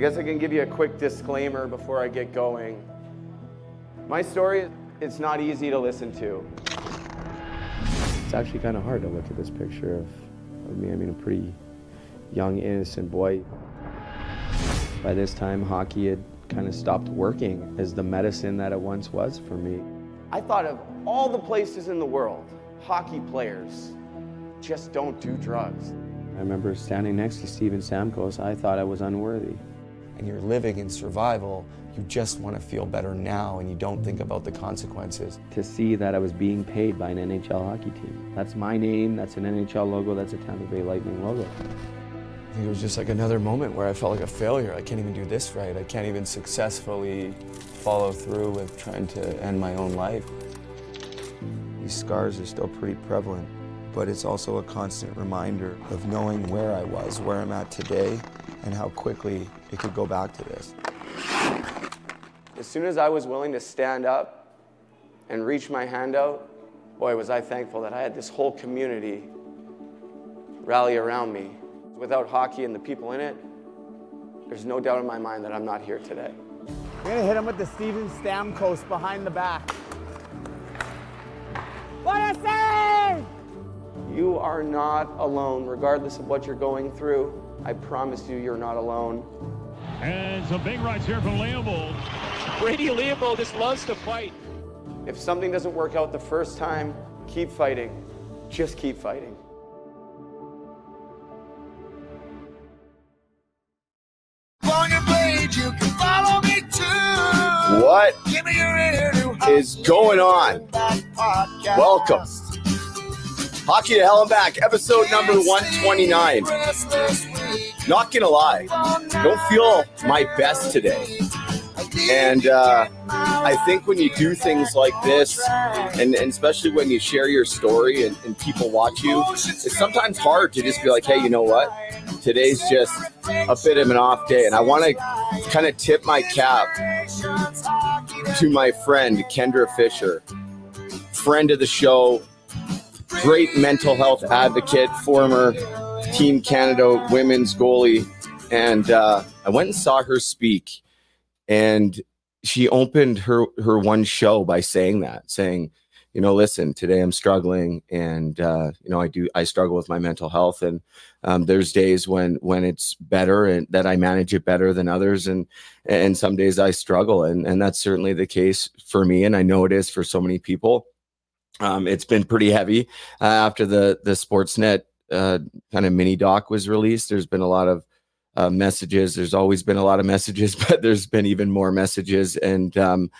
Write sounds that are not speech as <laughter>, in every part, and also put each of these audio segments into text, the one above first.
I guess I can give you a quick disclaimer before I get going. My story, it's not easy to listen to. It's actually kind of hard to look at this picture of, of me. I mean, a pretty young, innocent boy. By this time, hockey had kind of stopped working as the medicine that it once was for me. I thought of all the places in the world, hockey players just don't do drugs. I remember standing next to Steven Stamkos. I thought I was unworthy. And you're living in survival. You just want to feel better now and you don't think about the consequences. To see that I was being paid by an NHL hockey team. That's my name, that's an NHL logo, that's a Tampa Bay Lightning logo. I think it was just like another moment where I felt like a failure. I can't even do this right. I can't even successfully follow through with trying to end my own life. These scars are still pretty prevalent, but it's also a constant reminder of knowing where I was, where I'm at today, and how quickly it could go back to this. As soon as I was willing to stand up and reach my hand out, boy, was I thankful that I had this whole community rally around me. Without hockey and the people in it, there's no doubt in my mind that I'm not here today. We're gonna hit him with the Steven Stamkos behind the back. What a save! You are not alone, regardless of what you're going through. I promise you, you're not alone. And some big rights here from Leopold. Brady Leopold just loves to fight. If something doesn't work out the first time, keep fighting. Just keep fighting. What is going on? Welcome. Hockey to Hell and Back, episode number 129. Not gonna lie, don't feel my best today. And uh, I think when you do things like this, and, and especially when you share your story and, and people watch you, it's sometimes hard to just be like, hey, you know what? Today's just a bit of an off day. And I want to kind of tip my cap to my friend, Kendra Fisher, friend of the show, great mental health advocate, former Team Canada women's goalie. And uh, I went and saw her speak and she opened her her one show by saying that saying you know listen today i'm struggling and uh, you know i do i struggle with my mental health and um, there's days when when it's better and that i manage it better than others and and some days i struggle and and that's certainly the case for me and i know it is for so many people um, it's been pretty heavy uh, after the the sportsnet uh, kind of mini doc was released there's been a lot of uh, messages. There's always been a lot of messages, <laughs> but there's been even more messages, and um,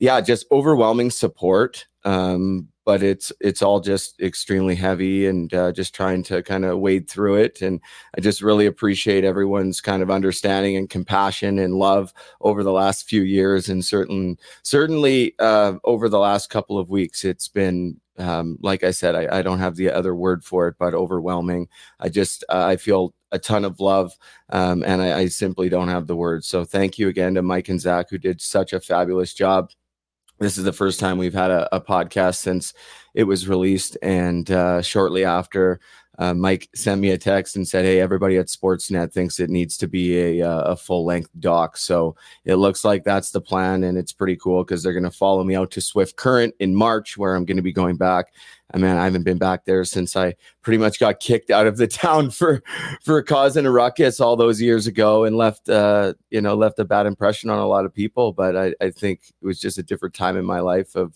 yeah, just overwhelming support. Um, but it's it's all just extremely heavy, and uh, just trying to kind of wade through it. And I just really appreciate everyone's kind of understanding and compassion and love over the last few years, and certain certainly uh, over the last couple of weeks. It's been um, like I said, I, I, don't have the other word for it, but overwhelming. I just uh, I feel a ton of love, um, and I, I, simply don't have the words. So thank you again to Mike and Zach who did such a fabulous job. This is the first time we've had a, a podcast since it was released, and uh, shortly after, uh, Mike sent me a text and said, "Hey, everybody at Sportsnet thinks it needs to be a, uh, a full length doc." So it looks like that's the plan, and it's pretty cool because they're going to follow me out to Swift Current in March, where I'm going to be going back. I mean, I haven't been back there since I pretty much got kicked out of the <laughs> town for for causing a ruckus all those years ago, and left uh, you know left a bad impression on a lot of people. But I, I think it was just a different time in my life of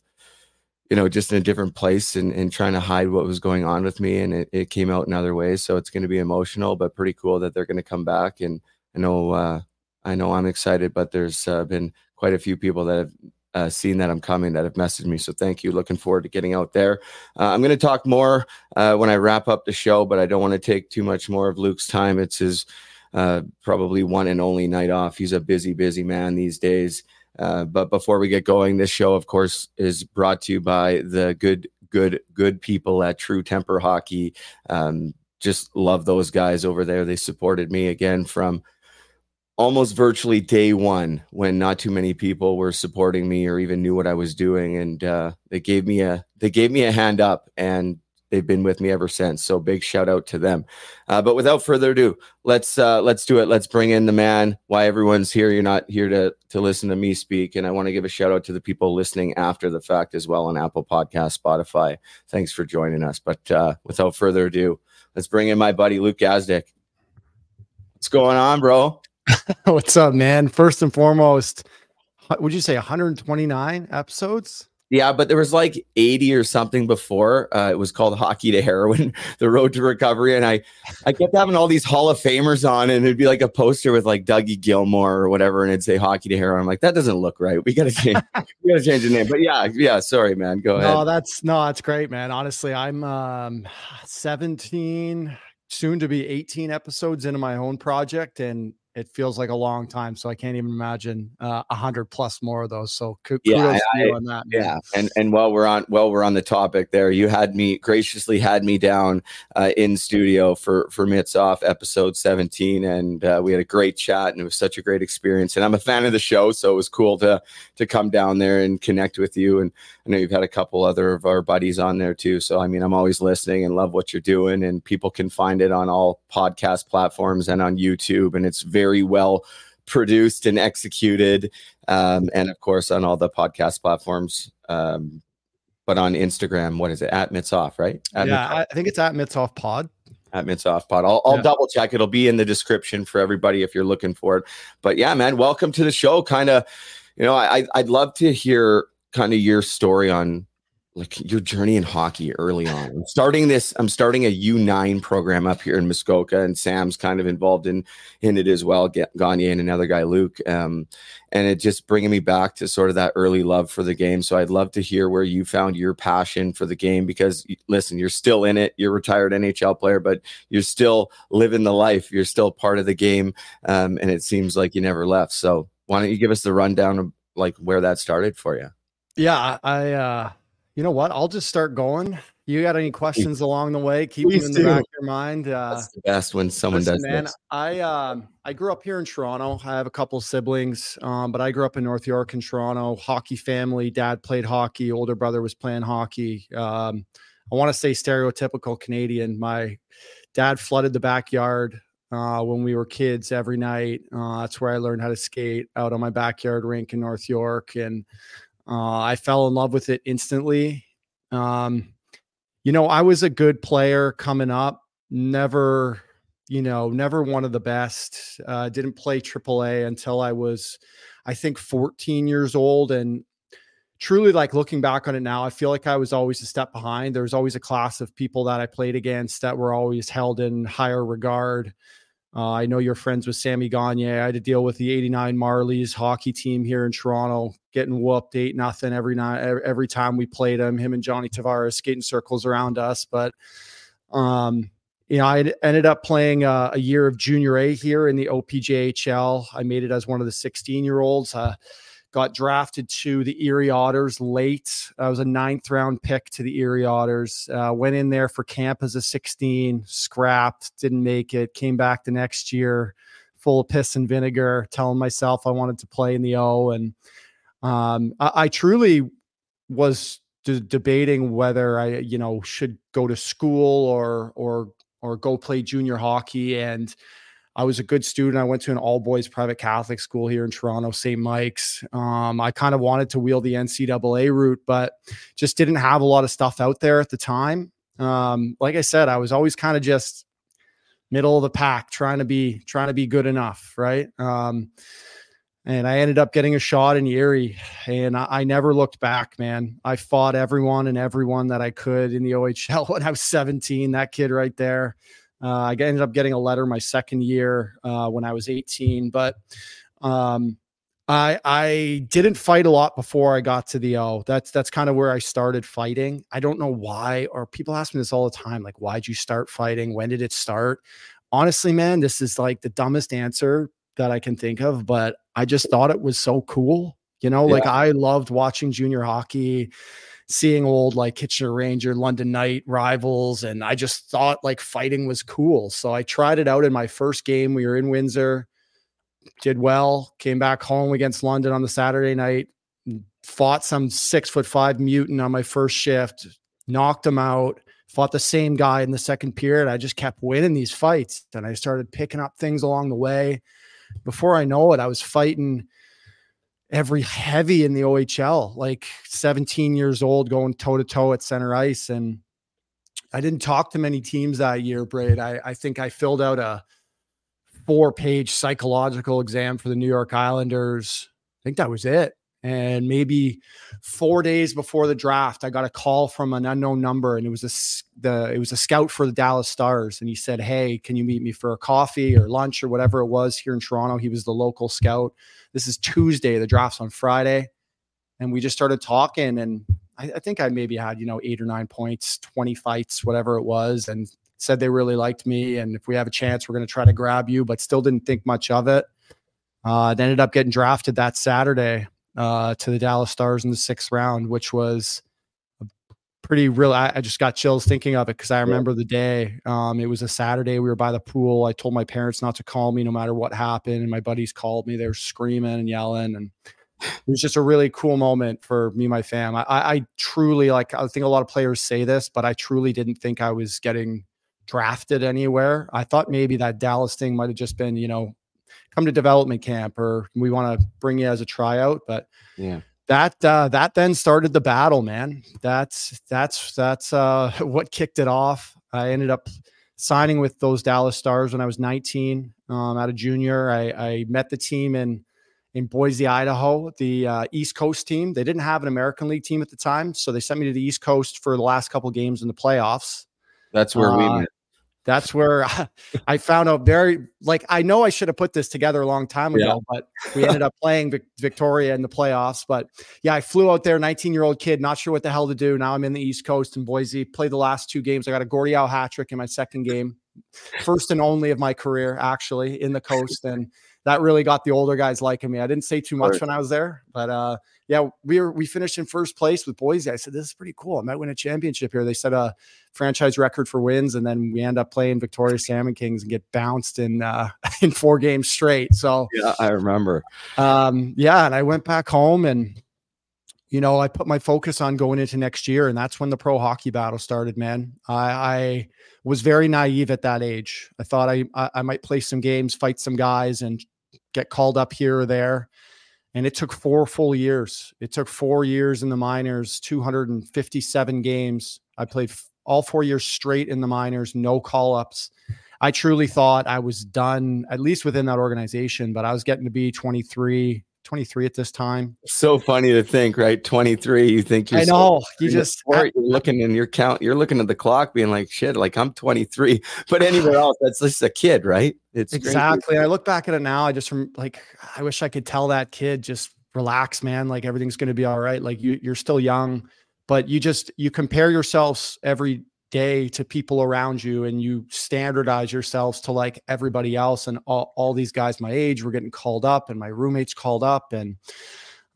you know, just in a different place and, and trying to hide what was going on with me. And it, it came out in other ways. So it's going to be emotional, but pretty cool that they're going to come back. And I know, uh, I know I'm excited, but there's uh, been quite a few people that have uh, seen that I'm coming that have messaged me. So thank you. Looking forward to getting out there. Uh, I'm going to talk more uh, when I wrap up the show, but I don't want to take too much more of Luke's time. It's his uh, probably one and only night off. He's a busy, busy man these days. Uh, but before we get going, this show, of course, is brought to you by the good, good, good people at True Temper Hockey. Um, just love those guys over there. They supported me again from almost virtually day one when not too many people were supporting me or even knew what I was doing. And uh, they gave me a they gave me a hand up and they've been with me ever since. So big shout out to them. Uh, but without further ado, let's uh, let's do it. Let's bring in the man. Why everyone's here? You're not here to to listen to me speak, and I want to give a shout out to the people listening after the fact as well on Apple Podcast, Spotify. Thanks for joining us. But uh, without further ado, let's bring in my buddy Luke Gazdic. What's going on, bro? <laughs> What's up, man? First and foremost, would you say 129 episodes? Yeah, but there was like 80 or something before. Uh, it was called Hockey to Heroin, <laughs> The Road to Recovery. And I, I kept having all these Hall of Famers on, and it'd be like a poster with like Dougie Gilmour or whatever, and it'd say Hockey to Heroin. I'm like, that doesn't look right. We gotta change <laughs> we gotta change the name. But yeah, yeah, sorry, man. Go ahead. No, that's no, that's great, man. Honestly, I'm um 17, soon to be 18 episodes into my own project, and it feels like a long time. So I can't even imagine uh, a uh, hundred plus more of those. So kudos yeah, I, on that. Man. Yeah, and and while we're on while we're on the topic, there you had me graciously had me down uh, in studio for for Mitts Off episode seventeen, and uh, we had a great chat, and it was such a great experience. And I'm a fan of the show, so it was cool to to come down there and connect with you. And I know you've had a couple other of our buddies on there too. So I mean, I'm always listening and love what you're doing, and people can find it on all podcast platforms and on YouTube, and it's very well produced and executed. Um, and of course, on all the podcast platforms. Um, but on Instagram, what is it? At Mitsoff, right? At yeah, I think it's at Mitsoff Pod. At Mitsoff Pod. I'll, I'll yeah. double check. It'll be in the description for everybody if you're looking for it. But yeah, man, welcome to the show. Kind of, you know, I I'd love to hear kind of your story on like your journey in hockey early on. I'm starting this. I'm starting a U9 program up here in Muskoka, and Sam's kind of involved in in it as well. Gagner and another guy, Luke, um, and it just bringing me back to sort of that early love for the game. So I'd love to hear where you found your passion for the game because listen, you're still in it. You're retired NHL player, but you're still living the life. You're still part of the game, um, and it seems like you never left. So why don't you give us the rundown of like where that started for you? Yeah, I. uh you know what? I'll just start going. You got any questions along the way? Keep Please them in the do. back of your mind. Uh, That's the best when someone listen, does man, this. I um, I grew up here in Toronto. I have a couple siblings, um, but I grew up in North York in Toronto. Hockey family. Dad played hockey. Older brother was playing hockey. Um, I want to say stereotypical Canadian. My dad flooded the backyard uh, when we were kids every night. Uh, that's where I learned how to skate out on my backyard rink in North York, and uh, I fell in love with it instantly. Um, you know, I was a good player coming up, never, you know, never one of the best. Uh, didn't play AAA until I was, I think, 14 years old. And truly, like looking back on it now, I feel like I was always a step behind. There was always a class of people that I played against that were always held in higher regard. Uh, I know you're friends with Sammy Gagner. I had to deal with the 89 Marlies hockey team here in Toronto, getting whooped eight nothing every night, every time we played him. Him and Johnny Tavares skating circles around us. But, um, you know, I ended up playing uh, a year of junior A here in the OPJHL. I made it as one of the 16 year olds. Uh, got drafted to the Erie Otters late. I was a ninth round pick to the Erie Otters. Uh, went in there for camp as a 16, scrapped, didn't make it. Came back the next year, full of piss and vinegar, telling myself I wanted to play in the O. And um, I, I, truly was d- debating whether I, you know, should go to school or or or go play junior hockey and I was a good student. I went to an all boys private Catholic school here in Toronto, St. Mike's. Um, I kind of wanted to wheel the NCAA route, but just didn't have a lot of stuff out there at the time. Um, like I said, I was always kind of just middle of the pack, trying to be trying to be good enough, right? Um, and I ended up getting a shot in Erie, and I, I, never looked back, man. I fought everyone and everyone that I could in the OHL <laughs> when I was 17. That kid right there. Uh, I ended up getting a letter my second year uh, when I was 18, but um, I I didn't fight a lot before I got to the O. That's that's kind of where I started fighting. I don't know why, or people ask me this all the time, like, why'd you start fighting? When did it start? Honestly, man, this is like the dumbest answer that I can think of, but I just thought it was so cool. You know, yeah. like I loved watching junior hockey seeing old like Kitchener Ranger, London Knight rivals, and I just thought like fighting was cool. So I tried it out in my first game. We were in Windsor, did well, came back home against London on the Saturday night, fought some six foot five mutant on my first shift, knocked him out, fought the same guy in the second period. I just kept winning these fights and I started picking up things along the way. Before I know it, I was fighting every heavy in the OHL, like 17 years old, going toe to toe at center ice. And I didn't talk to many teams that year, Braid. I, I think I filled out a four page psychological exam for the New York Islanders. I think that was it. And maybe four days before the draft, I got a call from an unknown number, and it was a the it was a scout for the Dallas Stars, and he said, "Hey, can you meet me for a coffee or lunch or whatever it was here in Toronto?" He was the local scout. This is Tuesday. The draft's on Friday, and we just started talking, and I, I think I maybe had you know eight or nine points, twenty fights, whatever it was, and said they really liked me, and if we have a chance, we're going to try to grab you, but still didn't think much of it. Uh, it ended up getting drafted that Saturday uh, to the Dallas Stars in the sixth round, which was pretty real. I, I, just got chills thinking of it because I remember the day. Um, it was a Saturday. We were by the pool. I told my parents not to call me no matter what happened, and my buddies called me. They were screaming and yelling, and it was just a really cool moment for me, and my fam. I, I truly like. I think a lot of players say this, but I truly didn't think I was getting drafted anywhere. I thought maybe that Dallas thing might have just been, you know, come to development camp or we want to bring you as a tryout. But yeah, that uh, that then started the battle, man. That's that's that's uh, <laughs> what kicked it off. I ended up signing with those Dallas Stars when I was 19, um, out of junior. I, I met the team in in Boise, Idaho, the uh, East Coast team. They didn't have an American League team at the time, so they sent me to the East Coast for the last couple games in the playoffs. That's where uh, we met. That's where <laughs> I found out very like I know I should have put this together a long time ago, yeah. but we ended up playing Vic- Victoria in the playoffs. But yeah, I flew out there, 19 year old kid, not sure what the hell to do. Now I'm in the East Coast in Boise. Played the last two games. I got a Gordie Howe hat trick in my second game, first and only of my career actually in the coast, and that really got the older guys liking me. I didn't say too much right. when I was there, but uh, yeah, we were we finished in first place with Boise. I said, This is pretty cool. I might win a championship here. They set a franchise record for wins, and then we end up playing Victoria Salmon Kings and get bounced in uh <laughs> in four games straight. So yeah, I remember. Um, yeah, and I went back home and you know, I put my focus on going into next year, and that's when the pro hockey battle started, man. I, I was very naive at that age. I thought I, I, I might play some games, fight some guys, and get called up here or there and it took four full years. It took four years in the minors, 257 games. I played all four years straight in the minors, no call ups. I truly thought I was done, at least within that organization, but I was getting to be 23, 23 at this time. So funny to think, right? 23. You think you're I know. So, you just you're looking in your count, you're looking at the clock, being like, shit, like I'm 23. But anywhere else, that's just a kid, right? It's exactly. I look back at it now. I just from like I wish I could tell that kid just relax, man. Like everything's gonna be all right. Like you you're still young, but you just you compare yourselves every day to people around you and you standardize yourselves to like everybody else and all, all these guys my age were getting called up and my roommates called up and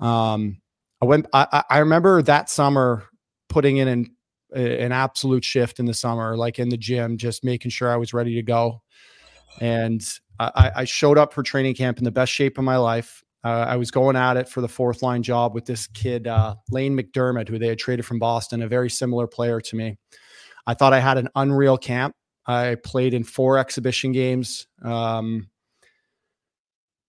um i went i, I remember that summer putting in an, an absolute shift in the summer like in the gym just making sure i was ready to go and I, I showed up for training camp in the best shape of my life uh, I was going at it for the fourth line job with this kid, uh, Lane MacDermid, who they had traded from Boston, a very similar player to me. I thought I had an unreal camp. I played in four exhibition games. Um,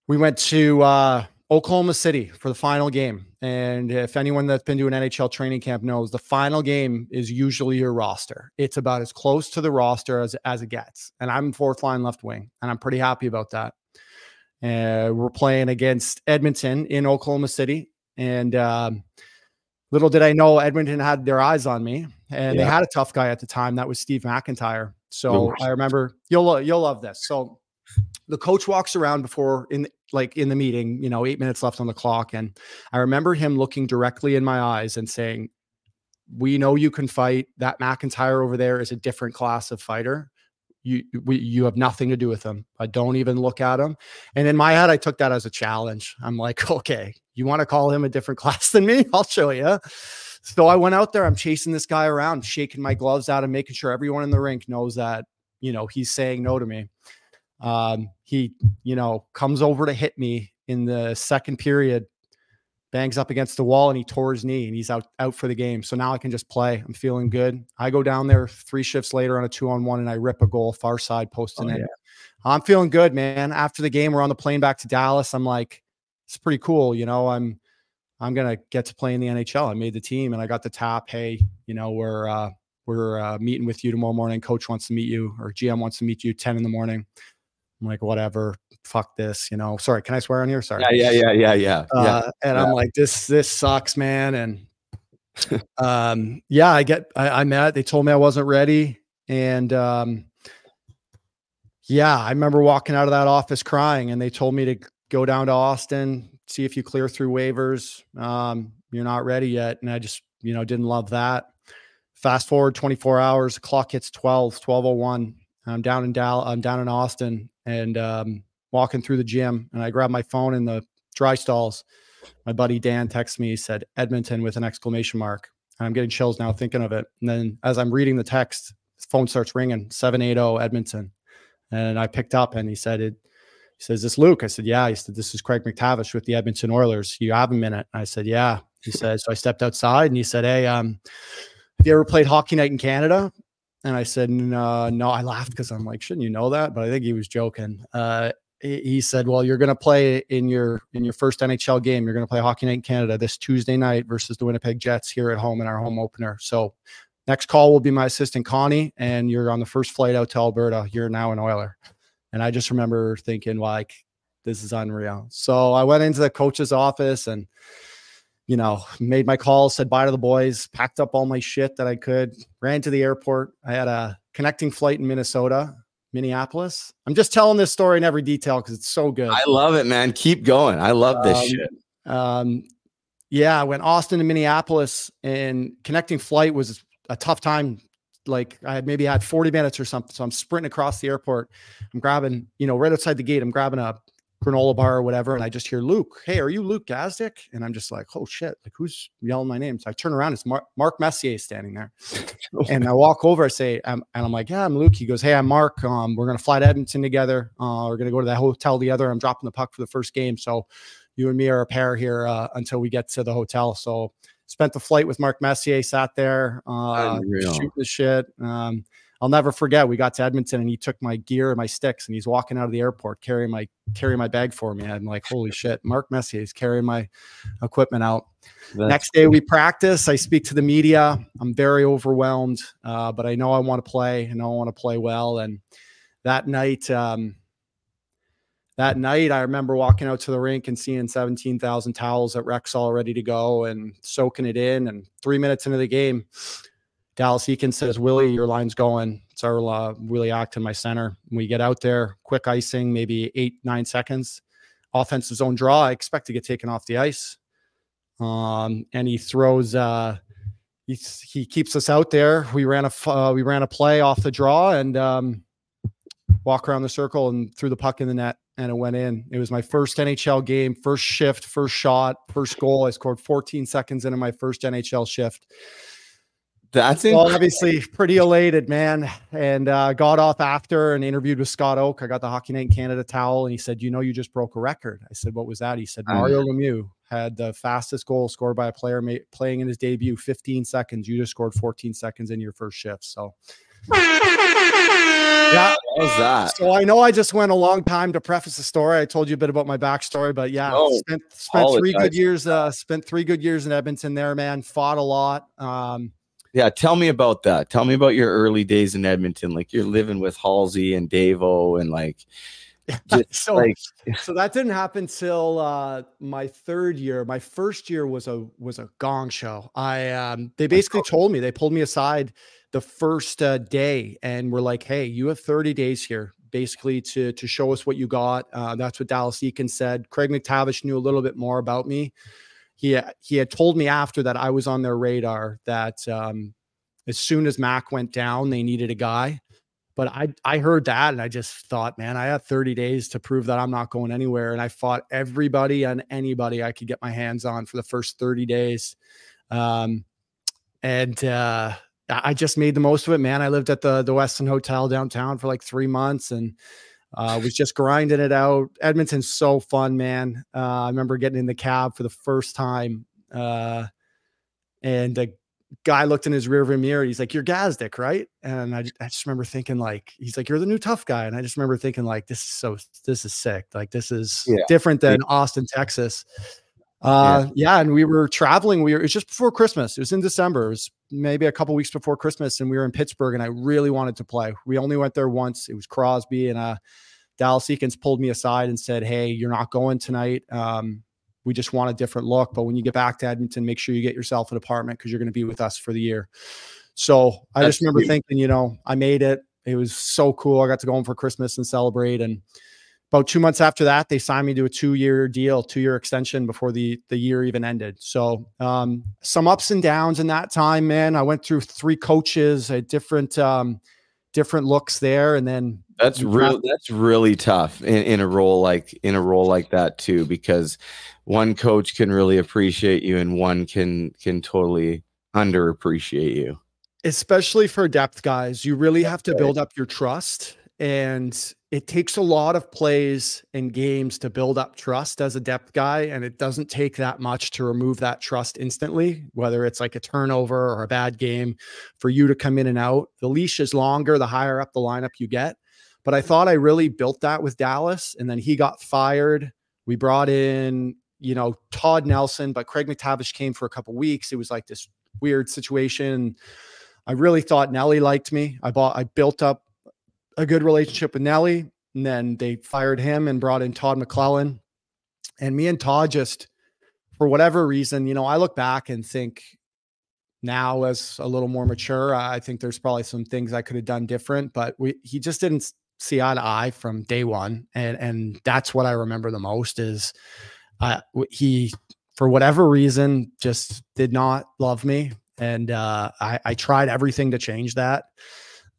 we went to uh, Oklahoma City for the final game. And if anyone that's been to an NHL training camp knows, the final game is usually your roster. It's about as close to the roster as, as it gets. And I'm fourth line left wing, and I'm pretty happy about that. Uh, we're playing against Edmonton in Oklahoma City. And um, little did I know Edmonton had their eyes on me, and yeah. they had a tough guy at the time. That was Steve MacIntyre. So I remember you'll you'll love this. So the coach walks around before in like in the meeting, you know, eight minutes left on the clock, and I remember him looking directly in my eyes and saying, "We know you can fight. That MacIntyre over there is a different class of fighter." you we, you have nothing to do with him. I don't even look at him. And in my head, I took that as a challenge. I'm like, <laughs> okay, you want to call him a different <laughs> class than me? I'll show you. So I went out there. I'm chasing this guy around, shaking my gloves out, and making sure everyone in the rink knows that you know he's saying no to me. Um, he, you know, comes over to hit me in the second period, bangs up against the wall and he tore his knee and he's out out for the game. So now I can just play. I'm feeling good. I go down there three shifts later on a two on one and I rip a goal far side posting oh, it. Yeah. I'm feeling good, man. After the game, we're on the plane back to Dallas. I'm like, it's pretty cool. You know, I'm I'm gonna get to play in the NHL. I made the team and I got the tap. Hey, you know, we're uh we're uh, meeting with you tomorrow morning. Coach wants to meet you or GM wants to meet you 10 in the morning. I'm like, whatever, fuck this, you know. Sorry, can I swear on here? Sorry. Yeah, yeah, yeah, yeah, yeah. Uh, yeah. And yeah. I'm like, this, this sucks, man. And <laughs> um, yeah, I get, I, I met. They told me I wasn't ready, and um, yeah, I remember walking out of that office crying, and they told me to go down to Austin, see if you clear through waivers. Um, you're not ready yet, and I just, you know, didn't love that. Fast forward 24 hours, clock hits 12, 1201. I'm down in Dallas, I'm down in Austin and um, walking through the gym and I grab my phone in the dry stalls. My buddy Dan texts me, he said Edmonton with an exclamation mark. And I'm getting chills now thinking of it. And then as I'm reading the text, phone starts ringing 780 Edmonton. And I picked up and he said, it, he says, this Luke? I said, yeah. He said, this is Craig MacTavish with the Edmonton Oilers. You have a minute? I said, yeah. He said, so I stepped outside and he said, hey, um, have you ever played hockey night in Canada? And I said, no, no. I laughed because I'm like, shouldn't you know that? But I think he was joking. Uh, he said, well, you're going to play in your in your first NHL game. You're going to play hockey night in Canada this Tuesday night versus the Winnipeg Jets here at home in our home opener. So next call will be my assistant Connie, and you're on the first flight out to Alberta. You're now an Oiler. And I just remember thinking, like, this is unreal. So I went into the coach's office and you know, made my calls, said bye to the boys, packed up all my shit that I could, ran to the airport. I had a connecting flight in Minnesota, Minneapolis. I'm just telling this story in every detail because it's so good. I love it, man. Keep going. I love this um, shit. Um, yeah, I went Austin to Minneapolis, and connecting flight was a tough time. Like I had maybe had 40 minutes or something. So I'm sprinting across the airport. I'm grabbing, you know, right outside the gate. I'm grabbing a granola bar or whatever, and I just hear Luke, hey, are you Luke Gazdic? And I'm just like, oh shit, like who's yelling my name? So I turn around, it's Mark, Mark Messier standing there. <laughs> and I walk over, I say, and I'm like, yeah, I'm Luke. He goes, hey, I'm Mark. Um, we're gonna fly to Edmonton together. Uh, we're gonna go to that hotel together. I'm dropping the puck for the first game. So you and me are a pair here uh, until we get to the hotel. So spent the flight with Mark Messier, sat there, uh, shooting the shit. Um, I'll never forget. We got to Edmonton and he took my gear and my sticks and he's walking out of the airport carrying my carrying my bag for me. I'm like, holy shit, Mark Messier is carrying my equipment out. That's Next day we practice. I speak to the media. I'm very overwhelmed, uh, but I know I want to play. I know I want to play well. And that night, um, that night, I remember walking out to the rink and seeing 17,000 towels at Rexall ready to go and soaking it in. And three minutes into the game, Dallas Eakins says, Willie, your line's going. It's our uh, Willie Acton, my center. We get out there, quick icing, maybe eight, nine seconds. Offensive zone draw. I expect to get taken off the ice. Um, and he throws, uh, he, he keeps us out there. We ran a, uh, we ran a play off the draw and um, walk around the circle and threw the puck in the net and it went in. It was my first NHL game, first shift, first shot, first goal. I scored 14 seconds into my first NHL shift. That's well, obviously pretty elated, man. And uh, got off after and interviewed with Scott Oake. I got the Hockey Night in Canada towel, and he said, "You know, you just broke a record." I said, "What was that?" He said, "Mario Lemieux had the fastest goal scored by a player ma- playing in his debut, 15 seconds. You just scored 14 seconds in your first shift." So, yeah, what was that? So I know I just went a long time to preface the story. I told you a bit about my backstory, but yeah, no, spent spent three good years. Uh, spent three good years in Edmonton there, man. Fought a lot. Um, yeah, tell me about that. Tell me about your early days in Edmonton. Like you're living with Halsey and Davo and like <laughs> so, like so that didn't happen till uh my third year. My first year was a was a gong show. I um they basically told me they pulled me aside the first uh, day and we're like, "Hey, you have 30 days here basically to to show us what you got." Uh, that's what Dallas Eakins said. Craig MacTavish knew a little bit more about me he he had told me after that I was on their radar that um, as soon as Mac went down, they needed a guy. But I I heard that and I just thought, man, I had 30 days to prove that I'm not going anywhere. And I fought everybody and anybody I could get my hands on for the first 30 days. Um, and uh, I just made the most of it, man. I lived at the the Westin Hotel downtown for like three months and Uh, was just grinding it out. Edmonton's so fun, man. Uh, I remember getting in the cab for the first time, uh, and the guy looked in his rearview mirror. He's like, "You're Gazdic, right?" And I, I just remember thinking, like, he's like, "You're the new tough guy," and I just remember thinking, like, this is so, this is sick. Like, this is Yeah. different than Austin, Texas. Uh, yeah. and we were traveling. We were it was just before Christmas. It was in December. It was maybe a couple weeks before Christmas, and we were in Pittsburgh. And I really wanted to play. We only went there once. It was Crosby and uh, Dallas Eakins pulled me aside and said, "Hey, you're not going tonight. Um, we just want a different look. But when you get back to Edmonton, make sure you get yourself an apartment because you're going to be with us for the year." So I That's just remember sweet. thinking, you know, I made it. It was so cool. I got to go home for Christmas and celebrate. And about two months after that, they signed me to a two-year deal, two-year extension before the the year even ended. So um, some ups and downs in that time, man. I went through three coaches, a different um, different looks there, and then That's real. That's really tough in, in a role like in a role like that too, because one coach can really appreciate you, and one can can totally underappreciate you. especially for depth guys, you really have to build up your trust. And it takes a lot of plays and games to build up trust as a depth guy. And it doesn't take that much to remove that trust instantly, whether it's like a turnover or a bad game for you to come in and out. The leash is longer the higher up the lineup you get. But I thought I really built that with Dallas. And then he got fired. We brought in, you know, Todd Nelson, but Craig MacTavish came for a couple weeks. It was like this weird situation. I really thought Nelly liked me. I bought, I built up a good relationship with Nelly, and then they fired him and brought in Todd McLellan. And me and Todd just, for whatever reason, you know, I look back and think now as a little more mature, I think there's probably some things I could have done different, but we he just didn't see eye to eye from day one, and and that's what I remember the most is, uh, he for whatever reason just did not love me and uh, I, I tried everything to change that.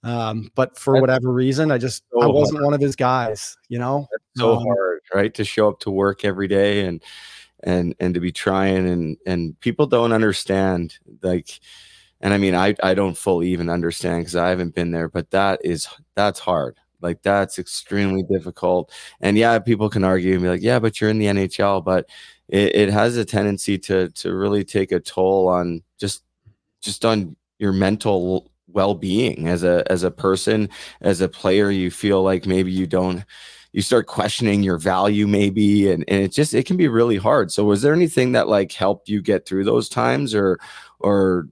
Um, but for That's whatever reason, I just so I wasn't one of his guys, you know. so Um, hard, right? To show up to work every day and and and to be trying and and people don't understand like and I mean I I don't fully even understand because I haven't been there, but that is that's hard. Like that's extremely difficult. And yeah, people can argue and be like, yeah, but you're in the NHL, but it, it has a tendency to to really take a toll on just just on your mental well-being as a as a person as a player you feel like maybe you don't you start questioning your value maybe and, and it just it can be really hard so was there anything that like helped you get through those times or or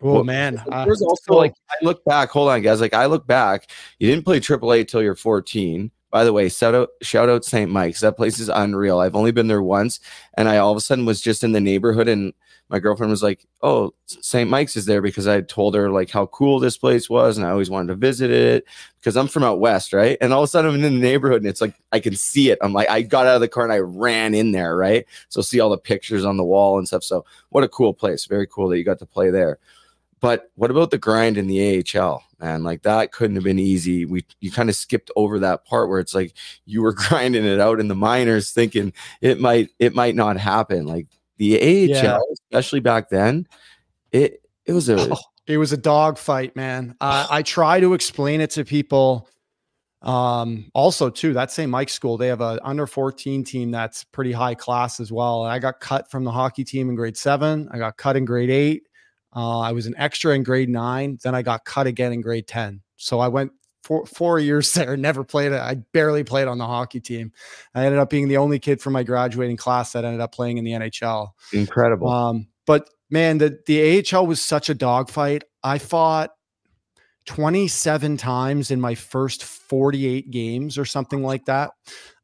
Oh Well, man, uh, there's also like I look back. Hold on, guys. Like I look back, you didn't play AAA till you're 14. By the way, shout out shout out St. Mike's. That place is unreal. I've only been there once, and I all of a sudden was just in the neighborhood, and my girlfriend was like, "Oh, St. Mike's is there," because I told her like how cool this place was, and I always wanted to visit it because I'm from out west, right? And all of a sudden I'm in the neighborhood, and it's like I can see it. I'm like, I got out of the car and I ran in there, right? So see all the pictures on the wall and stuff. So what a cool place. Very cool that you got to play there. But what about the grind in the AHL, man? Like that couldn't have been easy. We you kind of skipped over that part where it's like you were <laughs> grinding it out in the minors, thinking it might it might not happen. Like the AHL, Yeah. especially back then, it it was a Oh, it was a dog fight, man. Uh, <sighs> I try to explain it to people. Um, also, too, that same Mike school, they have a under 14 team that's pretty high class as well. I got cut from the hockey team in grade seven. I got cut in grade eight. Uh, I was an extra in grade nine. Then I got cut again in grade 10. So I went four, four years <laughs> there, never played it. I barely played on the hockey team. I ended up being the only kid from my graduating class that ended up playing in the NHL. incredible. Um, but man, the the AHL was such a dogfight. I fought 27 times in my first 48 games or something like that.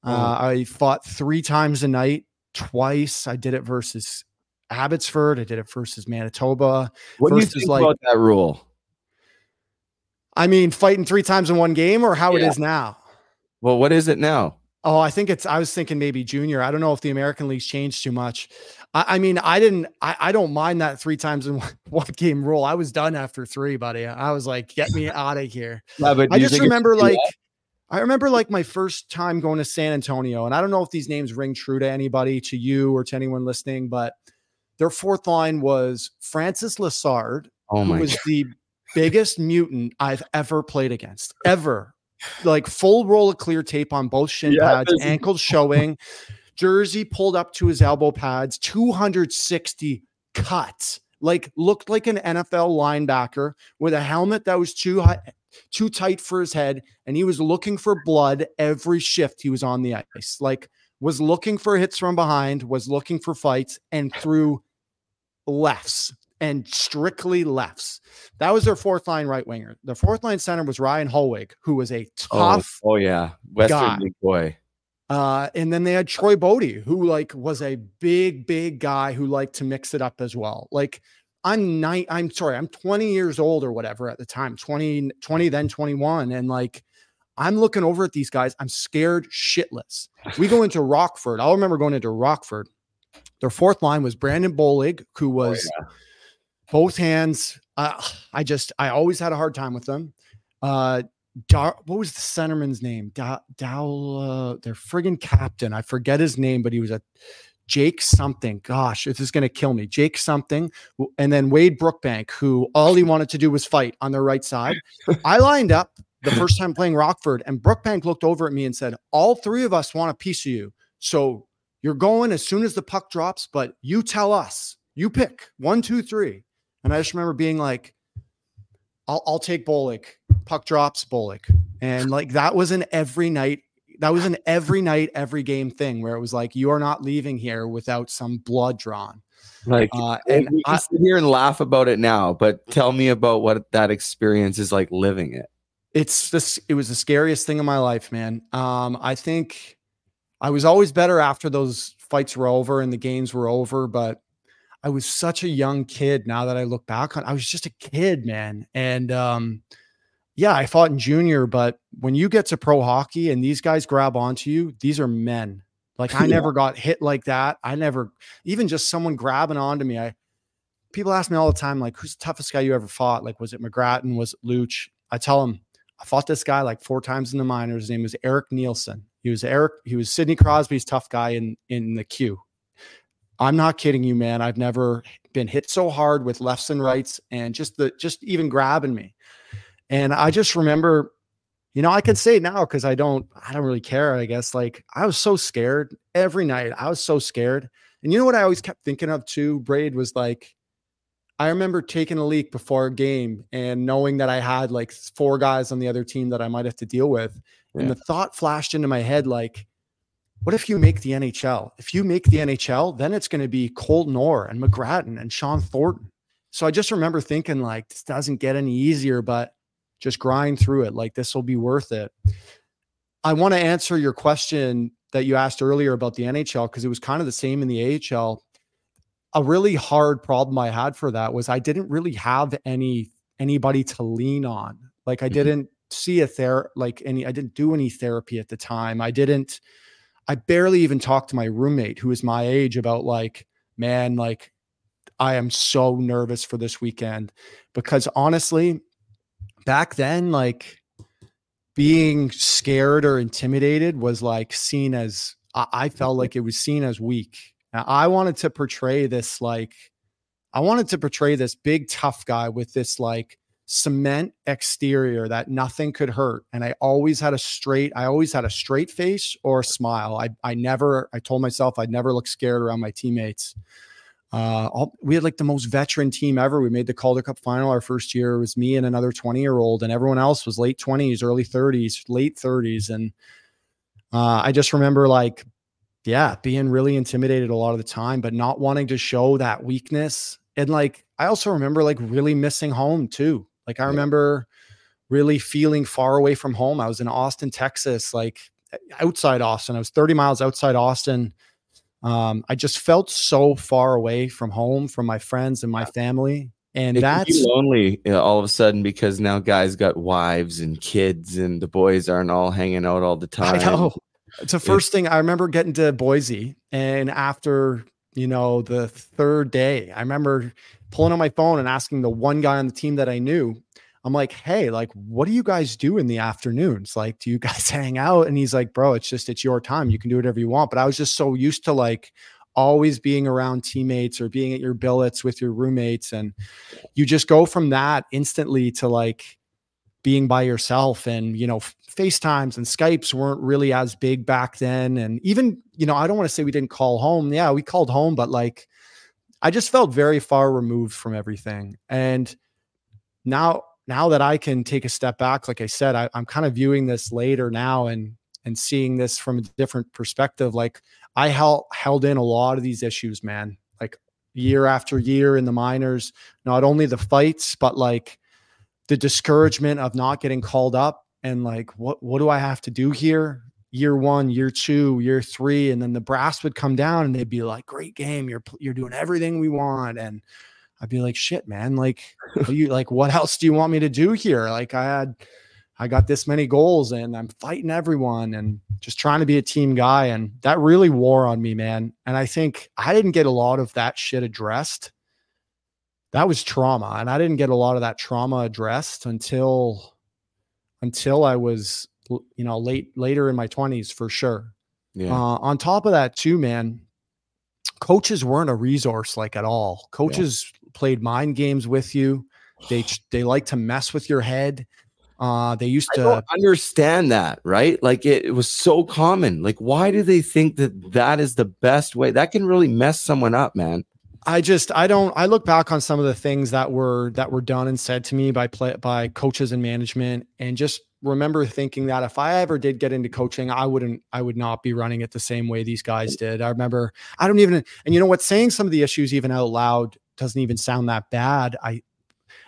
Uh, I fought three times a night, twice. I did it versus Abbotsford. I did it versus Manitoba. what do you think like- about that rule? I mean, fighting three times in one game or how it Yeah. is now. Well, what is it now? Oh, I think it's. I was thinking maybe junior. I don't know if the American leagues changed too much. I, I mean, I didn't. I, I don't mind that three times in one, <laughs> one game rule. I was done after three, buddy. I was like, get me <laughs> out of here. Yeah, but I just remember like, I remember like my first time going to San Antonio, and I don't know if these names ring true to anybody, to you or to anyone listening, but their fourth line was Francis Lessard, oh who my was the biggest mutant I've ever played against, ever. like full roll of clear tape on both shin Yeah, pads, ankles <laughs> showing, jersey pulled up to his elbow pads, 260 cuts, like looked like an NFL linebacker with a helmet that was too high, too tight for his head, and he was looking for blood every shift he was on the ice. Like was looking for hits from behind, was looking for fights, and threw lefts and strictly lefts. That was their fourth line right winger. The fourth line center was Ryan Hollweg, who was a Oh, tough oh yeah, Western guy. boy. uh, and then they had Troy Bodie, who like was a big, big guy who liked to mix it up as well. Like I'm nine, I'm sorry, I'm 20 years old or whatever at the time, 20, 20, then 21. And like I'm looking over at these guys, I'm scared shitless. We go into Rockford. I'll remember going into Rockford. Their fourth line was Brandon Bollig, who was both hands. Uh, I just, I always had a hard time with them. Uh, Dar- what was the centerman's name? Da- Dow, uh, their friggin' captain. I forget his name, but he was a Jake something. Gosh, this is going to kill me. Jake something. And then Wade Brookbank, who all he wanted to do was fight on their right side. <laughs> I lined up the first time playing Rockford, and Brookbank looked over at me and said, All three of us want a piece of you. So you're going as soon as the puck drops, but you tell us. You pick one, two, three. And I just remember being like, I'll, I'll take Bollig. Puck drops, Bollig. And like that was an every night, that was an every night, every game thing where it was like, you are not leaving here without some blood drawn. Like, Uh, and and we can I, sit here and laugh about it now, but tell me about what that experience is like living it. it's this, it was the scariest thing in my life, man. Um, I think I was always better after those fights were over and the games were over, but I was such a young kid now that I look back on I was just a kid, man. And um yeah, I fought in junior, but when you get to pro hockey and these guys grab onto you, these are men. Like I <laughs> Yeah. never got hit like that. I never even just someone grabbing onto me. I people ask me all the time, like, who's the toughest guy you ever fought? Like, was it McGrattan? Was it Luch? I tell them I fought this guy like four times in the minors. His name was Eric Neilson. He was Eric, he was Sidney Crosby's tough guy in in the queue. I'm not kidding you, man. I've never been hit so hard with lefts and rights and just the just even grabbing me. And I just remember, you know, I can say it now because I don't, I don't really care. I guess like I was so scared every night. I was so scared. And you know what I always kept thinking of too, Braid was like, I remember taking a leak before a game and knowing that I had like four guys on the other team that I might have to deal with. And the thought flashed into my head like, what if you make the NHL? If you make the NHL, then it's going to be Colton Orr and McGrattan and Shawn Thornton. So I just remember thinking like this doesn't get any easier, but just grind through it. Like this will be worth it. I want to answer your question that you asked earlier about the NHL because it was kind of the same in the AHL. A really hard problem I had for that was I didn't really have any anybody to lean on. Like I Mhm. didn't see a ther like any I didn't do any therapy at the time. I didn't I barely even talked to my roommate who is my age about like, man, like I am so nervous for this weekend because honestly, back then, like being scared or intimidated was like seen as I, I felt like it was seen as weak. Now, I wanted to portray this like I wanted to portray this big tough guy with this like cement exterior that nothing could hurt and I always had a straight I always had a straight face or a smile. I I never I told myself I'd never look scared around my teammates. Uh, all, we had like the most veteran team ever. We made the Calder Cup final our first year. It was me and another 20 year old, and everyone else was late 20s, early 30s, late 30s. And uh, I just remember like, yeah, being really intimidated a lot of the time, but not wanting to show that weakness. And like, I also remember like really missing home too. Like, I remember really feeling far away from home. I was in Austin, Texas, like outside Austin. I was 30 miles outside Austin um, I just felt so far away from home, from my friends and my family. And It that's lonely you know, all of a sudden because now guys got wives and kids, and the boys aren't all hanging out all the time. <laughs> I know. It's the first thing I remember getting to Boise. And after, you know, the third day, I remember pulling on my phone and asking the one guy on the team that I knew, I'm like, hey, like, what do you guys do in the afternoons? Like, do you <laughs> guys hang out? And he's like, bro, it's just, it's your time. You can do whatever you want. But I was just so used to like always being around teammates or being at your billets with your roommates. And you just go from that instantly to like, being by yourself and you know FaceTimes and Skypes weren't really as big back then. And even you know I don't want to say we didn't call home. Yeah we called home but like I just felt very far removed from everything. And now now that I can take a step back like I said I, I'm kind of viewing this later now and and seeing this from a different perspective. Like I held held in a lot of these issues man like year after year in the minors. Not only the fights but like the discouragement of not getting called up and like what what do I have to do here? Year one, year two, year three, and then the brass would come down and they'd be like, "Great game, you're you're doing everything we want," and I'd be like, "Shit, man! Like, you like what else do you want me to do here? Like, I had, I got this many goals and I'm fighting everyone and just trying to be a team guy, and that really wore on me, man. And I think I didn't get a lot of that shit addressed that was trauma and i didn't get a lot of that trauma addressed until until i was you know late later in my 20s for sure. Yeah. Uh, on top of that too man coaches weren't a resource like at all. Coaches yeah. played mind games with you. <sighs> They they like to mess with your head. Uh they used to understand that right? Like it, it was so common. Like why do they think that that is the best way? That can really mess someone up man I just I don't I look back on some of the things that were that were done and said to me by play by coaches and management and just remember thinking that if I ever did get into coaching, I wouldn't I would not be running it the same way these guys did. I remember I don't even and you know what saying some of the issues even out loud doesn't even sound that bad. I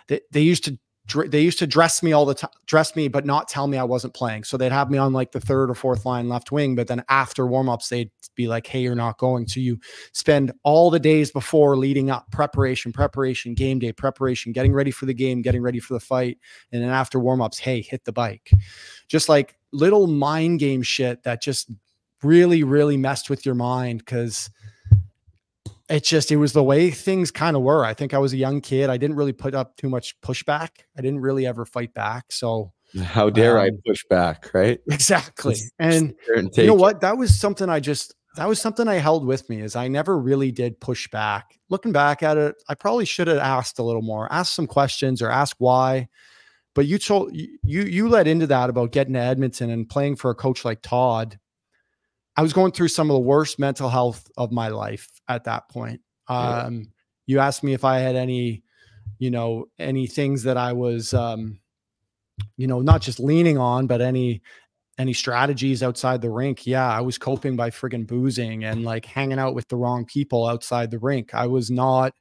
they, they used to they used to dress me all the time, dress me, but not tell me I wasn't playing. So they'd have me on like the third or fourth line left wing. But then after warmups, they'd be like, hey, you're not going. So you spend all the days before leading up preparation, preparation, game day, preparation, getting ready for the game, getting ready for the fight. And then after warmups, hey, hit the bike. Just like little mind game shit that just really, really messed with your mind because it's just it was the way things kind of were. I think I was a young kid. I didn't really put up too much pushback. I didn't really ever fight back. So how dare um, I push back, right? Exactly. And, and you know what? That was something I just that was something I held with me is I never really did push back. Looking back at it, I probably should have asked a little more, asked some questions or asked why. But you told you you led into that about getting to Edmonton and playing for a coach like Todd I was going through some of the worst mental health of my life at that point. Um, yeah. You asked me if I had any, you know, any things that I was, um, you know, not just leaning on, but any any strategies outside the rink. Yeah, I was coping by friggin' boozing and like hanging out with the wrong people outside the rink. I was not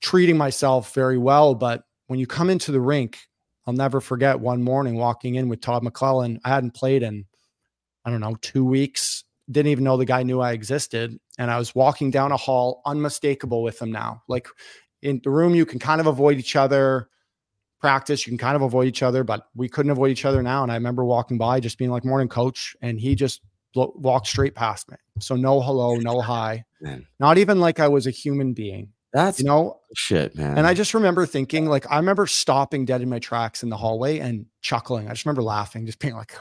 treating myself very well. But when you come into the rink, I'll never forget one morning walking in with Todd McLellan. I hadn't played in I don't know, two weeks. Didn't even know the guy knew I existed. And I was walking down a hall, unmistakable with him now. Like in the room, you can kind of avoid each other. Practice, you can kind of avoid each other, but we couldn't avoid each other now. And I remember walking by, just being like, "Morning, coach," and he just walked straight past me. So no hello, no <laughs> hi, man. not even like I was a human being. That's you know shit, man. And I just remember thinking, like, I remember stopping dead in my tracks in the hallway and chuckling. I just remember laughing, just being like,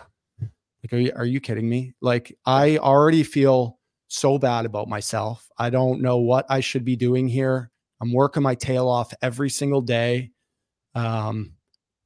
like, are you, are you kidding me? Like, I already feel so bad about myself. I don't know what I should be doing here. I'm working my tail off every single day. Um,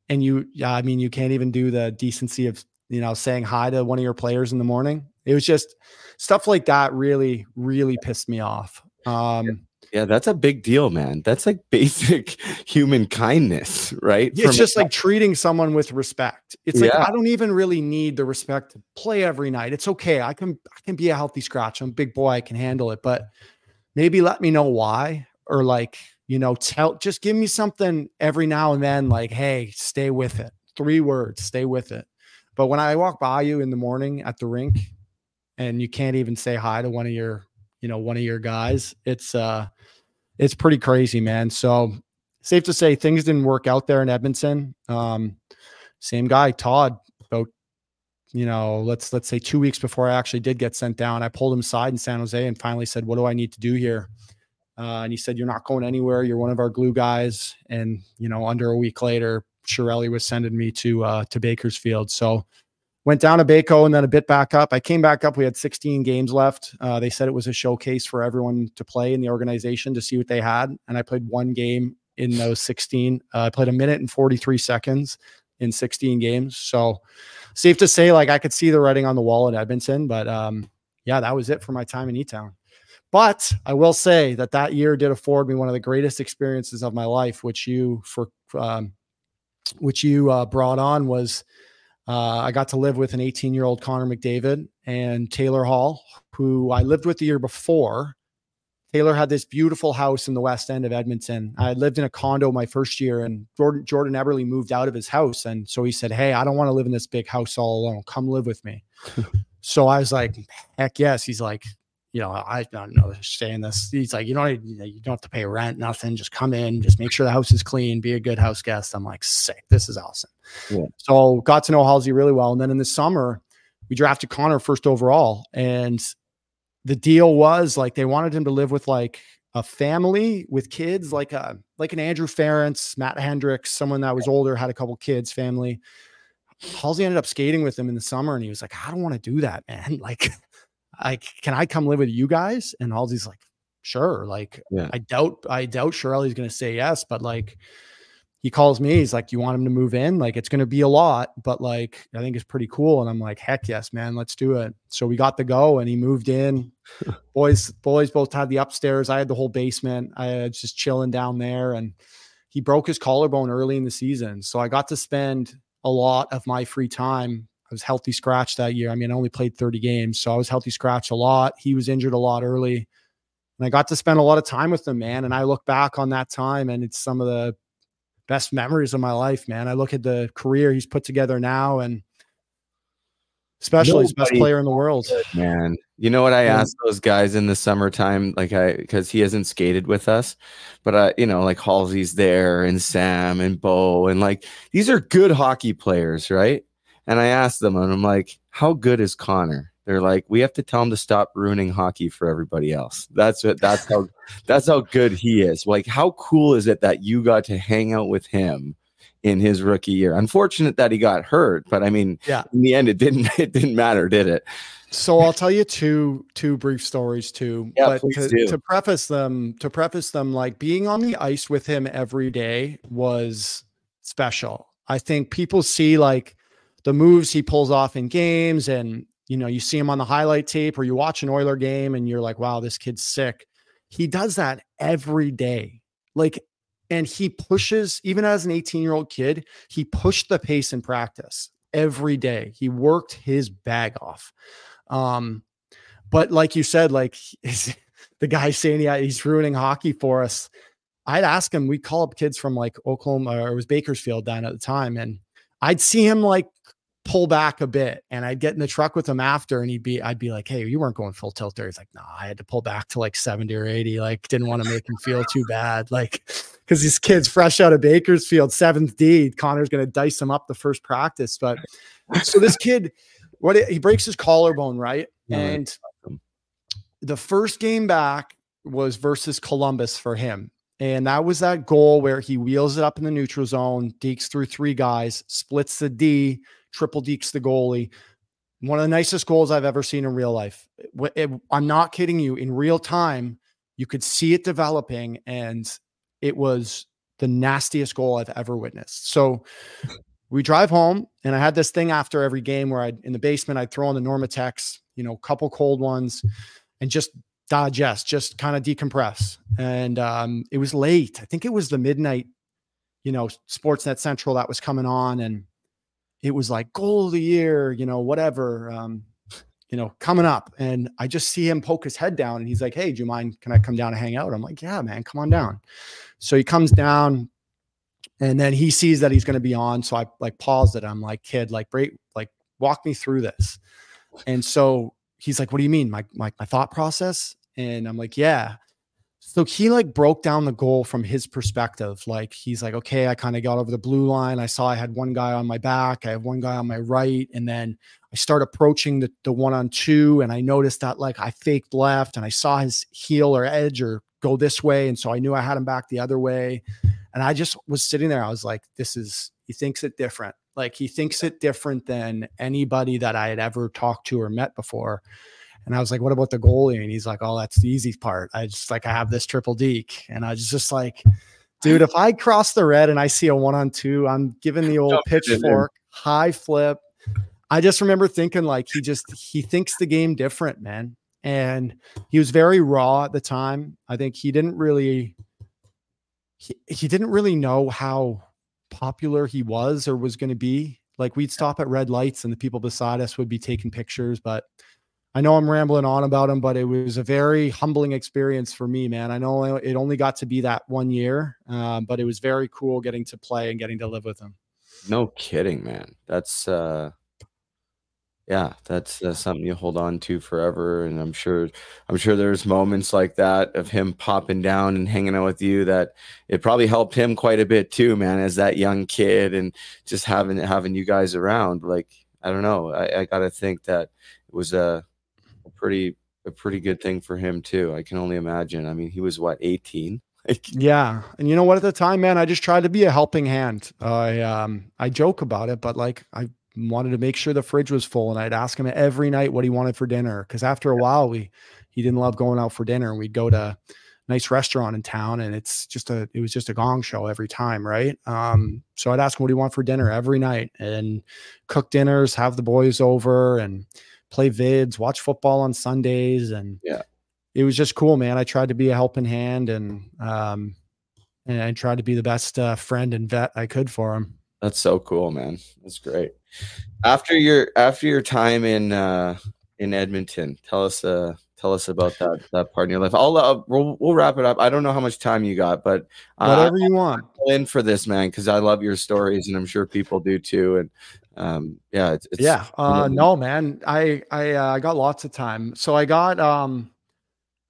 and you, yeah, I mean, you can't even do the decency of, you know, saying hi to one of your players in the morning. It was just stuff like that really, really pissed me off. Um, yeah, that's a big deal, man. That's like <laughs> basic human kindness, right? It's From just like <laughs> treating someone with respect. It's yeah. like I don't even really need the respect to play every night. It's okay. I can I can be a healthy scratch. I'm a big boy. I can handle it. But maybe let me know why, or like you know, tell just give me something every now and then. Like, hey, stay with it. Three words, stay with it. But when I walk by you in the morning at the rink, and you can't even say hi to one of your you know one of your guys. It's uh it's pretty crazy man. So safe to say things didn't work out there in edmonton. Um same guy todd about you know let's let's say two weeks before i actually did get sent down i pulled him aside in san jose and finally said what do i need to do here? Uh, and he said you're not going anywhere. You're one of our glue guys. And you know under a week later Chiarelli was sending me to uh to bakersfield. So went down to Baco and then a bit back up. I came back up. We had 16 games left. Uh, they said it was a showcase for everyone to play in the organization to see what they had. And I played one game in those 16. Uh, I played a minute and 43 seconds. in 16 games. So safe to say, like I could see the writing on the wall at Edmonton, but um, yeah, that was it for my time in E-Town. But I will say that that year did afford me one of the greatest experiences of my life, which you for um, which you uh, brought on was uh, I got to live with an 18 year old Connor McDavid and Taylor Hall, who I lived with the year before. Taylor had this beautiful house in the west end of Edmonton. I lived in a condo my first year, and Jordan, Jordan Eberle moved out of his house. And so he said, Hey, I don't want to live in this big house all alone. Come live with me. <laughs> so I was like, Heck yes. He's like, you know, I don't know, staying this. He's like, you don't, you don't have to pay rent, nothing. Just come in, just make sure the house is clean, be a good house guest. I'm like, sick. This is awesome. Yeah. So got to know Halsey really well. And then in the summer, we drafted Connor first overall. And the deal was like they wanted him to live with like a family with kids, like a like an Andrew Ference, Matt Hendricks, someone that was older, had a couple kids, family. Halsey ended up skating with him in the summer, and he was like, "I don't want to do that, man. <laughs> Like, like, can I come live with you guys?" And Halsey's like, "Sure." Like, yeah. I doubt, I doubt Chiarelli's going to say yes, but like, he calls me. He's like, "You want him to move in? Like, it's going to be a lot, but like, I think it's pretty cool." And I'm like, "Heck yes, man, let's do it." So we got the go, and he moved in. <laughs> boys, boys both had the upstairs. I had the whole basement. I was just chilling down there, and he broke his collarbone early in the season. So I got to spend a lot of my free time. I was healthy scratch that year. I mean, I only played 30 games, so I was healthy scratch a lot. He was injured a lot early. And I got to spend a lot of time with him, man. And I look back on that time and it's some of the best memories of my life, man. I look at the career he's put together now and especially his best player in the world. <laughs> Man, you know what I asked those guys in the summertime, like I because he hasn't skated with us, but I, you know, like Halsey's there and Sam and Bo and like these are good hockey players, right? And I asked them, and I'm like, how good is Connor? They're like, we have to tell him to stop ruining hockey for everybody else. That's what. That's how. <laughs> that's how good he is. Like, how cool is it that you got to hang out with him in his rookie year? Unfortunate that he got hurt, but I mean, yeah. In the end, it didn't. <laughs> It didn't matter, did it? So I'll tell you two two brief stories too. Yeah, but to, to preface them, to preface them, like being on the ice with him every day was special. I think people see like the moves he pulls off in games and you know, you see him on the highlight tape or you watch an Oiler game and you're like, wow, this kid's sick. He does that every day. Like, and he pushes, even as an 18 year old kid, he pushed the pace in practice every day. He worked his bag off. Um, but like you said, like <laughs> the guy saying yeah, he's ruining hockey for us. I'd ask him, we'd call up kids from like Oklahoma or it was Bakersfield down at the time. And I'd see him like pull back a bit and I'd get in the truck with him after and he'd be I'd be like, Hey, you weren't going full tilt there. He's like, No, nah, I had to pull back to like 70 or 80. Like, didn't want to make him feel too bad. Like, because these kids fresh out of Bakersfield, seventh D, Connor's gonna dice him up the first practice. But so this kid, what he breaks his collarbone, right? and the first game back was versus Columbus for him. And that was that goal where he wheels it up in the neutral zone, dekes through three guys, splits the D, triple dekes the goalie. One of the nicest goals I've ever seen in real life. It, eh, I'm not kidding you. In real time, you could see it developing, and it was the nastiest goal I've ever witnessed. So we drive home, and I had this thing after every game where I in the basement I'd throw on the Normatecs, you know, a couple cold ones, and just digest, just kind of decompress. And um, it was late. I think it was the midnight, you know, Sportsnet Central that was coming on, and it was like goal of the year, you know, whatever, um, you know, coming up. And I just see him poke his head down and he's like, Hey, do you mind? Can I come down and hang out? I'm like, Yeah, man, come on down. So he comes down and then he sees that he's going to be on. So I like paused it. I'm like, kid, like break, like walk me through this. And so he's like, What do you mean? My my my thought process? And I'm like, Yeah. So he like broke down the goal from his perspective. Like he's like, okay, I kind of got over the blue line. I saw I had one guy on my back, I have one guy on my right, and then I start approaching the, the one on two, and I noticed that like I faked left and I saw his heel or edge or go this way. And so I knew I had him back the other way. And I just was sitting there. I was like, this is he thinks it different. Like he thinks it different than anybody that I had ever talked to or met before. And I was like, what about the goalie? And he's like, oh, that's the easy part. I just like, I have this triple deke. And I was just like, Dude, if I cross the red and I see a one on two, I'm giving the old <laughs> pitchfork, high flip. I just remember thinking like he just he thinks the game different, man. And he was very raw at the time. I think he didn't really he, he didn't really know how popular he was or was going to be. Like we'd stop at red lights and the people beside us would be taking pictures, but I know I'm rambling on about him, but it was a very humbling experience for me, man. I know it only got to be that one year, um, but it was very cool getting to play and getting to live with him. No kidding, man. That's uh yeah, that's, something you hold on to forever. And I'm sure, I'm sure there's moments like that of him popping down and hanging out with you that it probably helped him quite a bit too, man, as that young kid and just having having you guys around. Like I don't know, I, I got to think that it was a pretty a pretty good thing for him too. I can only imagine. I mean, he was what 18. <laughs> yeah, and you know what? At the time, man, I just tried to be a helping hand. I um I joke about it, but like I wanted to make sure the fridge was full and I'd ask him every night what he wanted for dinner because after a while we he didn't love going out for dinner and we'd go to a nice restaurant in town and it's just a it was just a gong show every time right um so I'd ask him what do you want for dinner every night and cook dinners have the boys over and play vids watch football on Sundays and yeah it was just cool man I tried to be a helping hand and um and I tried to be the best uh, friend and vet I could for him that's so cool, man. That's great. After your after your time in uh in Edmonton, tell us uh tell us about that that part in your life. I'll uh, we'll, we'll wrap it up. I don't know how much time you got, but uh, whatever you want. In for this, man, because I love your stories, and I'm sure people do too. And um, yeah, it's, it's yeah. Uh, no, man, I I uh, I got lots of time. So I got um,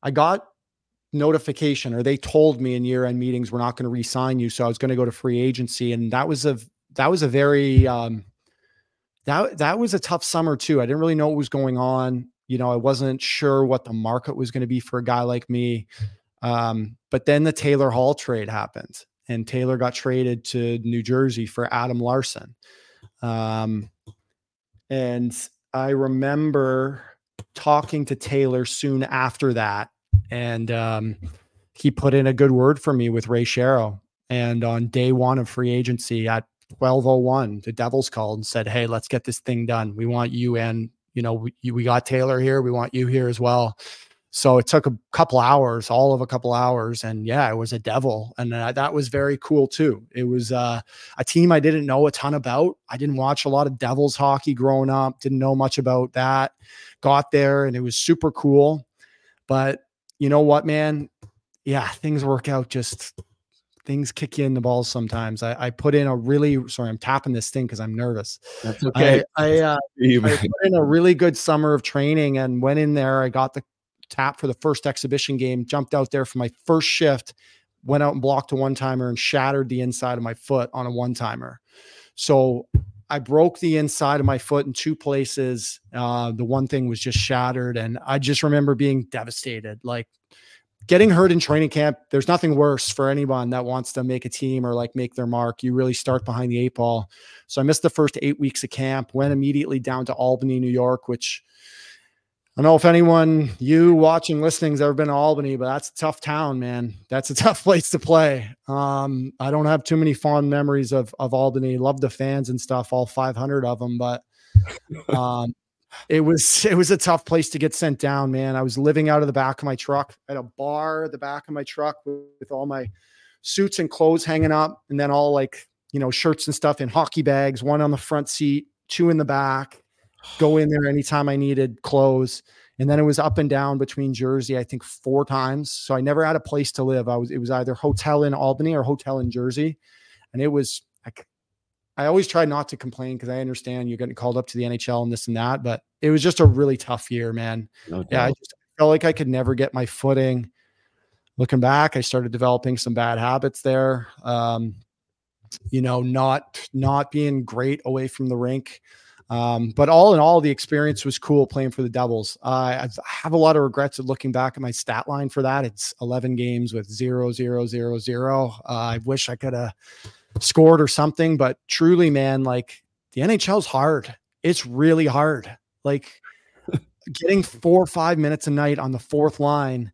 I got notification, or they told me in year end meetings we're not going to re-sign you. So I was going to go to free agency, and that was a that was a very um, that that was a tough summer too. I didn't really know what was going on. You know, I wasn't sure what the market was going to be for a guy like me. Um, but then the Taylor Hall trade happened, and Taylor got traded to New Jersey for Adam Larsson. Um, and I remember talking to Taylor soon after that, and um, he put in a good word for me with Ray Shero. And on day one of free agency at 1201 the devils called and said hey let's get this thing done we want you and you know we, we got taylor here we want you here as well so it took a couple hours all of a couple hours and yeah it was a devil and uh, that was very cool too it was uh, a team i didn't know a ton about i didn't watch a lot of devils hockey growing up didn't know much about that got there and it was super cool but you know what man yeah things work out just things kick you in the balls sometimes. I, I put in a really sorry, I'm tapping this thing because I'm nervous. That's okay. I, I, uh, I put in a really good summer of training and went in there. I got the tap for the first exhibition game, jumped out there for my first shift, went out and blocked a one timer and shattered the inside of my foot on a one timer. So I broke the inside of my foot in two places. Uh, the one thing was just shattered, and I just remember being devastated. Like getting hurt in training camp, there's nothing worse for anyone that wants to make a team or like make their mark. You really start behind the eight ball. So I missed the first eight weeks of camp, went immediately down to Albany, New York, which I don't know if anyone you watching listening's ever been to Albany, but that's a tough town, man. That's a <laughs> tough place to play. Um, I don't have too many fond memories of of Albany. Love the fans and stuff, all 500 of them, but um, it was it was a tough place to get sent down, man. I was living out of the back of my truck. at a bar at the back of my truck with, with all my suits and clothes hanging up, and then all like you know shirts and stuff in hockey bags. One on the front seat, two in the back. Go in there anytime I needed clothes. And then it was up and down between Jersey, I think four times. So I never had a place to live. I was it was either hotel in Albany or hotel in Jersey, and it was like I always try not to complain because I understand you're getting called up to the NHL and this and that, but it was just a really tough year, man. No yeah, I just felt like I could never get my footing. Looking back, I started developing some bad habits there. Um, you know, not not being great away from the rink. Um, but all in all, the experience was cool playing for the Devils. Uh, I have a lot of regrets of looking back at my stat line for that. It's 11 games with zero, zero, zero, zero. Uh, I wish I could have scored or something. But truly, man, like the NHL's hard. It's really hard. Like getting four or five minutes a night on the fourth line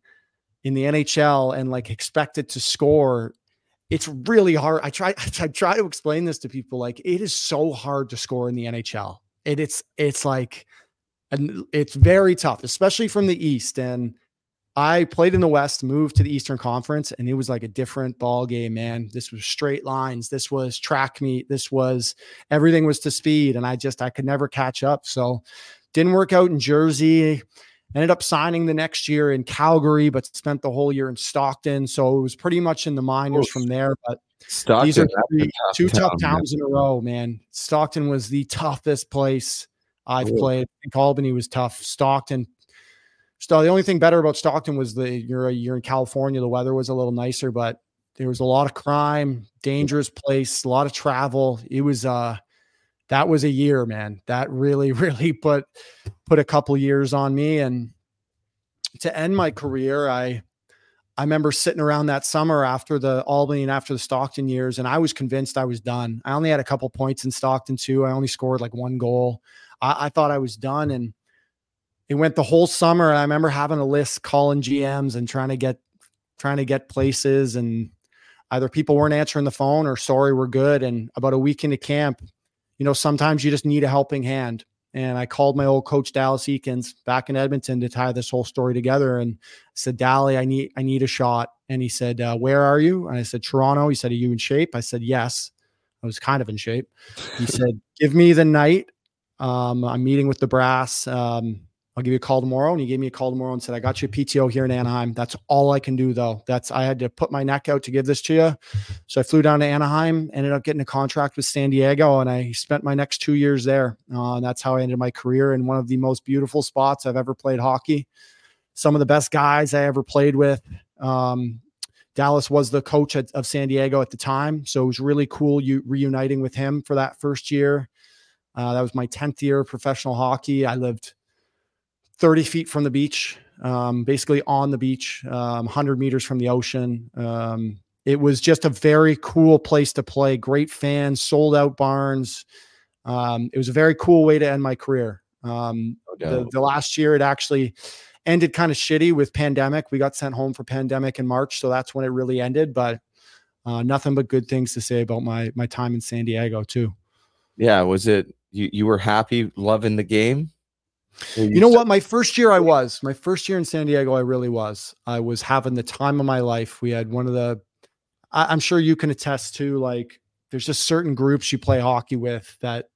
in the NHL and like expected to score it's really hard. I try <laughs> I try to explain this to people like it is so hard to score in the NHL. And it's it's like and it's very tough, especially from the East. And I played in the West, moved to the Eastern Conference, and it was like a different ball game, man. This was straight lines. This was track meet. This was everything was to speed, and I just I could never catch up. So didn't work out in Jersey. Ended up signing the next year in Calgary, but spent the whole year in Stockton. So it was pretty much in the minors from there. But Stockton, these are three, tough two tough towns man. in a row, man. Stockton was the toughest place I've Ooh. played. I think Albany was tough. Stockton. So the only thing better about Stockton was the you're you're in California. The weather was a little nicer, but there was a lot of crime, dangerous place, a lot of travel. It was uh that was a year, man. That really, <laughs> really put put a couple years on me. And to end my career, I I remember sitting around that summer after the Albany and after the Stockton years, and I was convinced I was done. I only had a couple points in Stockton too. I only scored like one goal. I, I thought I was done, and it went the whole summer. And I remember having a list, calling GMs and trying to get trying to get places, and either people weren't answering the phone or sorry, we're good. And about a week into camp, you know, sometimes you just need a helping hand. And I called my old coach Dallas Eakins back in Edmonton to tie this whole story together. And I said, Dally, I need I need a shot. And he said, uh, Where are you? And I said, Toronto. He said, Are you in shape? I said, Yes. I was kind of in shape. He said, Give me the night. Um, I'm meeting with the brass. Um, I'll give you a call tomorrow. And he gave me a call tomorrow and said, I got you a PTO here in Anaheim. That's all I can do though. That's, I had to put my neck out to give this to you. So I flew down to Anaheim, ended up getting a contract with San Diego and I spent my next two years there. Uh, and that's how I ended my career in one of the most beautiful spots I've ever played hockey. Some of the best guys I ever played with. Um, Dallas was the coach at, of San Diego at the time. So it was really cool you reuniting with him for that first year. Uh, that was my 10th year of professional hockey. I lived 30 feet from the beach, um, basically on the beach, um, 100 meters from the ocean. Um, it was just a very cool place to play. Great fans, sold out barns. Um, it was a very cool way to end my career. Um, the, the, last year, it actually ended kind of shitty with pandemic. We got sent home for pandemic in March, so that's when it really ended. But uh, nothing but good things to say about my my time in San Diego too. Yeah, was it you? You were happy, loving the game? You know what? My first year, I was. My first year in San Diego, I really was. I was having the time of my life. We had one of the, I, I'm sure you can attest to, like, there's just certain groups you play hockey with that,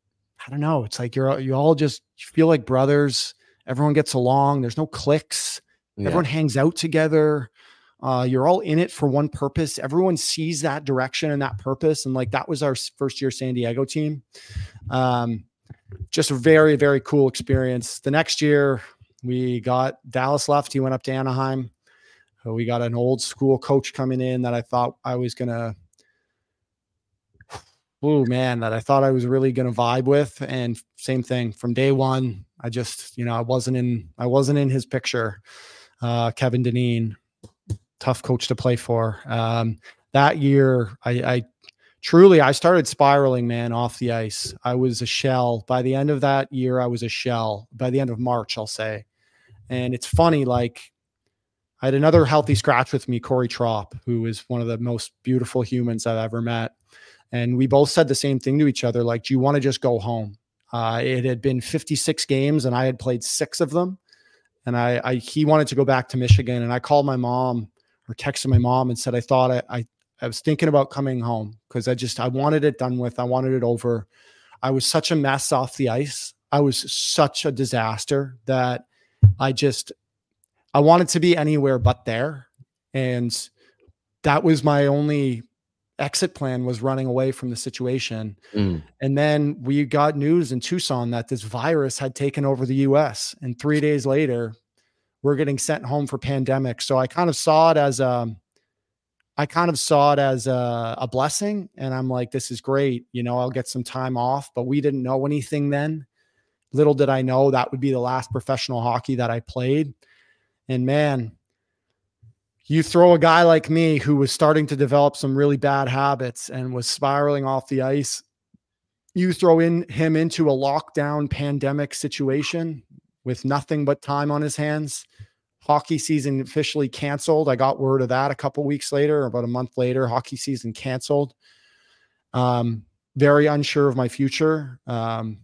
I don't know. It's like you're, you all just feel like brothers. Everyone gets along. There's no cliques. Yeah. Everyone hangs out together. Uh, you're all in it for one purpose. Everyone sees that direction and that purpose. And like that was our first year San Diego team. Um, just a very, very cool experience. The next year, we got Dallas left. He went up to Anaheim. Uh, we got an old school coach coming in that I thought I was going to, oh man, that I thought I was really going to vibe with. And same thing from day one. I just, you know, I wasn't in, I wasn't in his picture. Uh, Kevin Dineen, tough coach to play for. Um, that year, I, I truly i started spiraling man off the ice. I was a shell. By the end of that year i was a shell. By the end of march i'll say. And it's funny like i had another healthy scratch with me corey Tropp who is one of the most beautiful humans i've ever met. And we both said the same thing to each other like do you want to just go home? Uh, it had been 56 games and i had played six of them. And I, I he wanted to go back to michigan and i called my mom or texted my mom and said i thought I, I I was thinking about coming home because I just I wanted it done with. I wanted it over. I was such a mess off the ice. I was such a disaster that I just I wanted to be anywhere but there. And that was my only exit plan was running away from the situation. Mm. And then we got news in Tucson that this virus had taken over the US and 3 days later we're getting sent home for pandemic. So I kind of saw it as a um, I kind of saw it as a, a, blessing. And I'm like, this is great. You know, I'll get some time off. But we didn't know anything then. Little did I know that would be the last professional hockey that I played. And man, you throw a guy like me who was starting to develop some really bad habits and was spiraling off the ice. You throw in him into a lockdown pandemic situation with nothing but time on his hands hockey season officially canceled. I got word of that a couple weeks later, about a month later, hockey season canceled. Um, very unsure of my future. Um,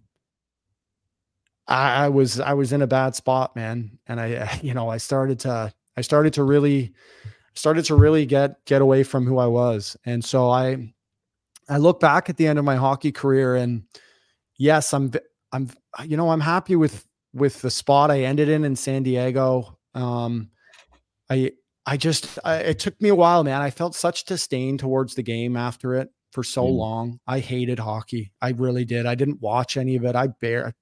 I, I was I was in a bad spot, man, and I <laughs> you know I started to I started to really started to really get get away from who I was, and so I I look back at the end of my hockey career, and yes, I'm I'm you know I'm happy with with the spot I ended in in San Diego. Um, I I just I, it took me a while, man. I felt such disdain towards the game after it for so mm. long. I hated hockey. I really did. I didn't watch any of it. I bear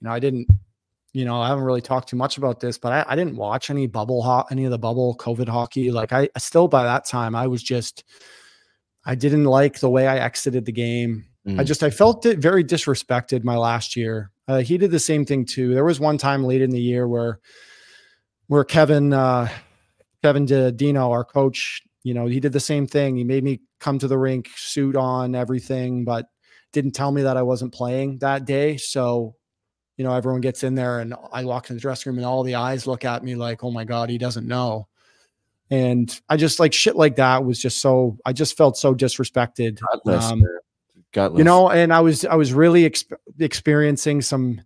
you know, I didn't, you know, I haven't really talked too much about this, but I, I didn't watch any bubble hot, any of the bubble COVID hockey. Like I, I still by that time, I was just, I didn't like the way I exited the game. Mm. I just, I felt it very disrespected my last year. Uh, he did the same thing too. There was one time late in the year where, where Kevin, uh, Kevin Dineen, our coach, you know, he did the same thing. He made me come to the rink, suit on, everything, but didn't tell me that I wasn't playing that day. So you know, everyone gets in there and I walk in the dressing room and all the eyes look at me like, oh my God, he doesn't know. And I just like shit like that was just so, I just felt so disrespected. Godless, um, Godless. You know, and I was, I was really exp- experiencing some,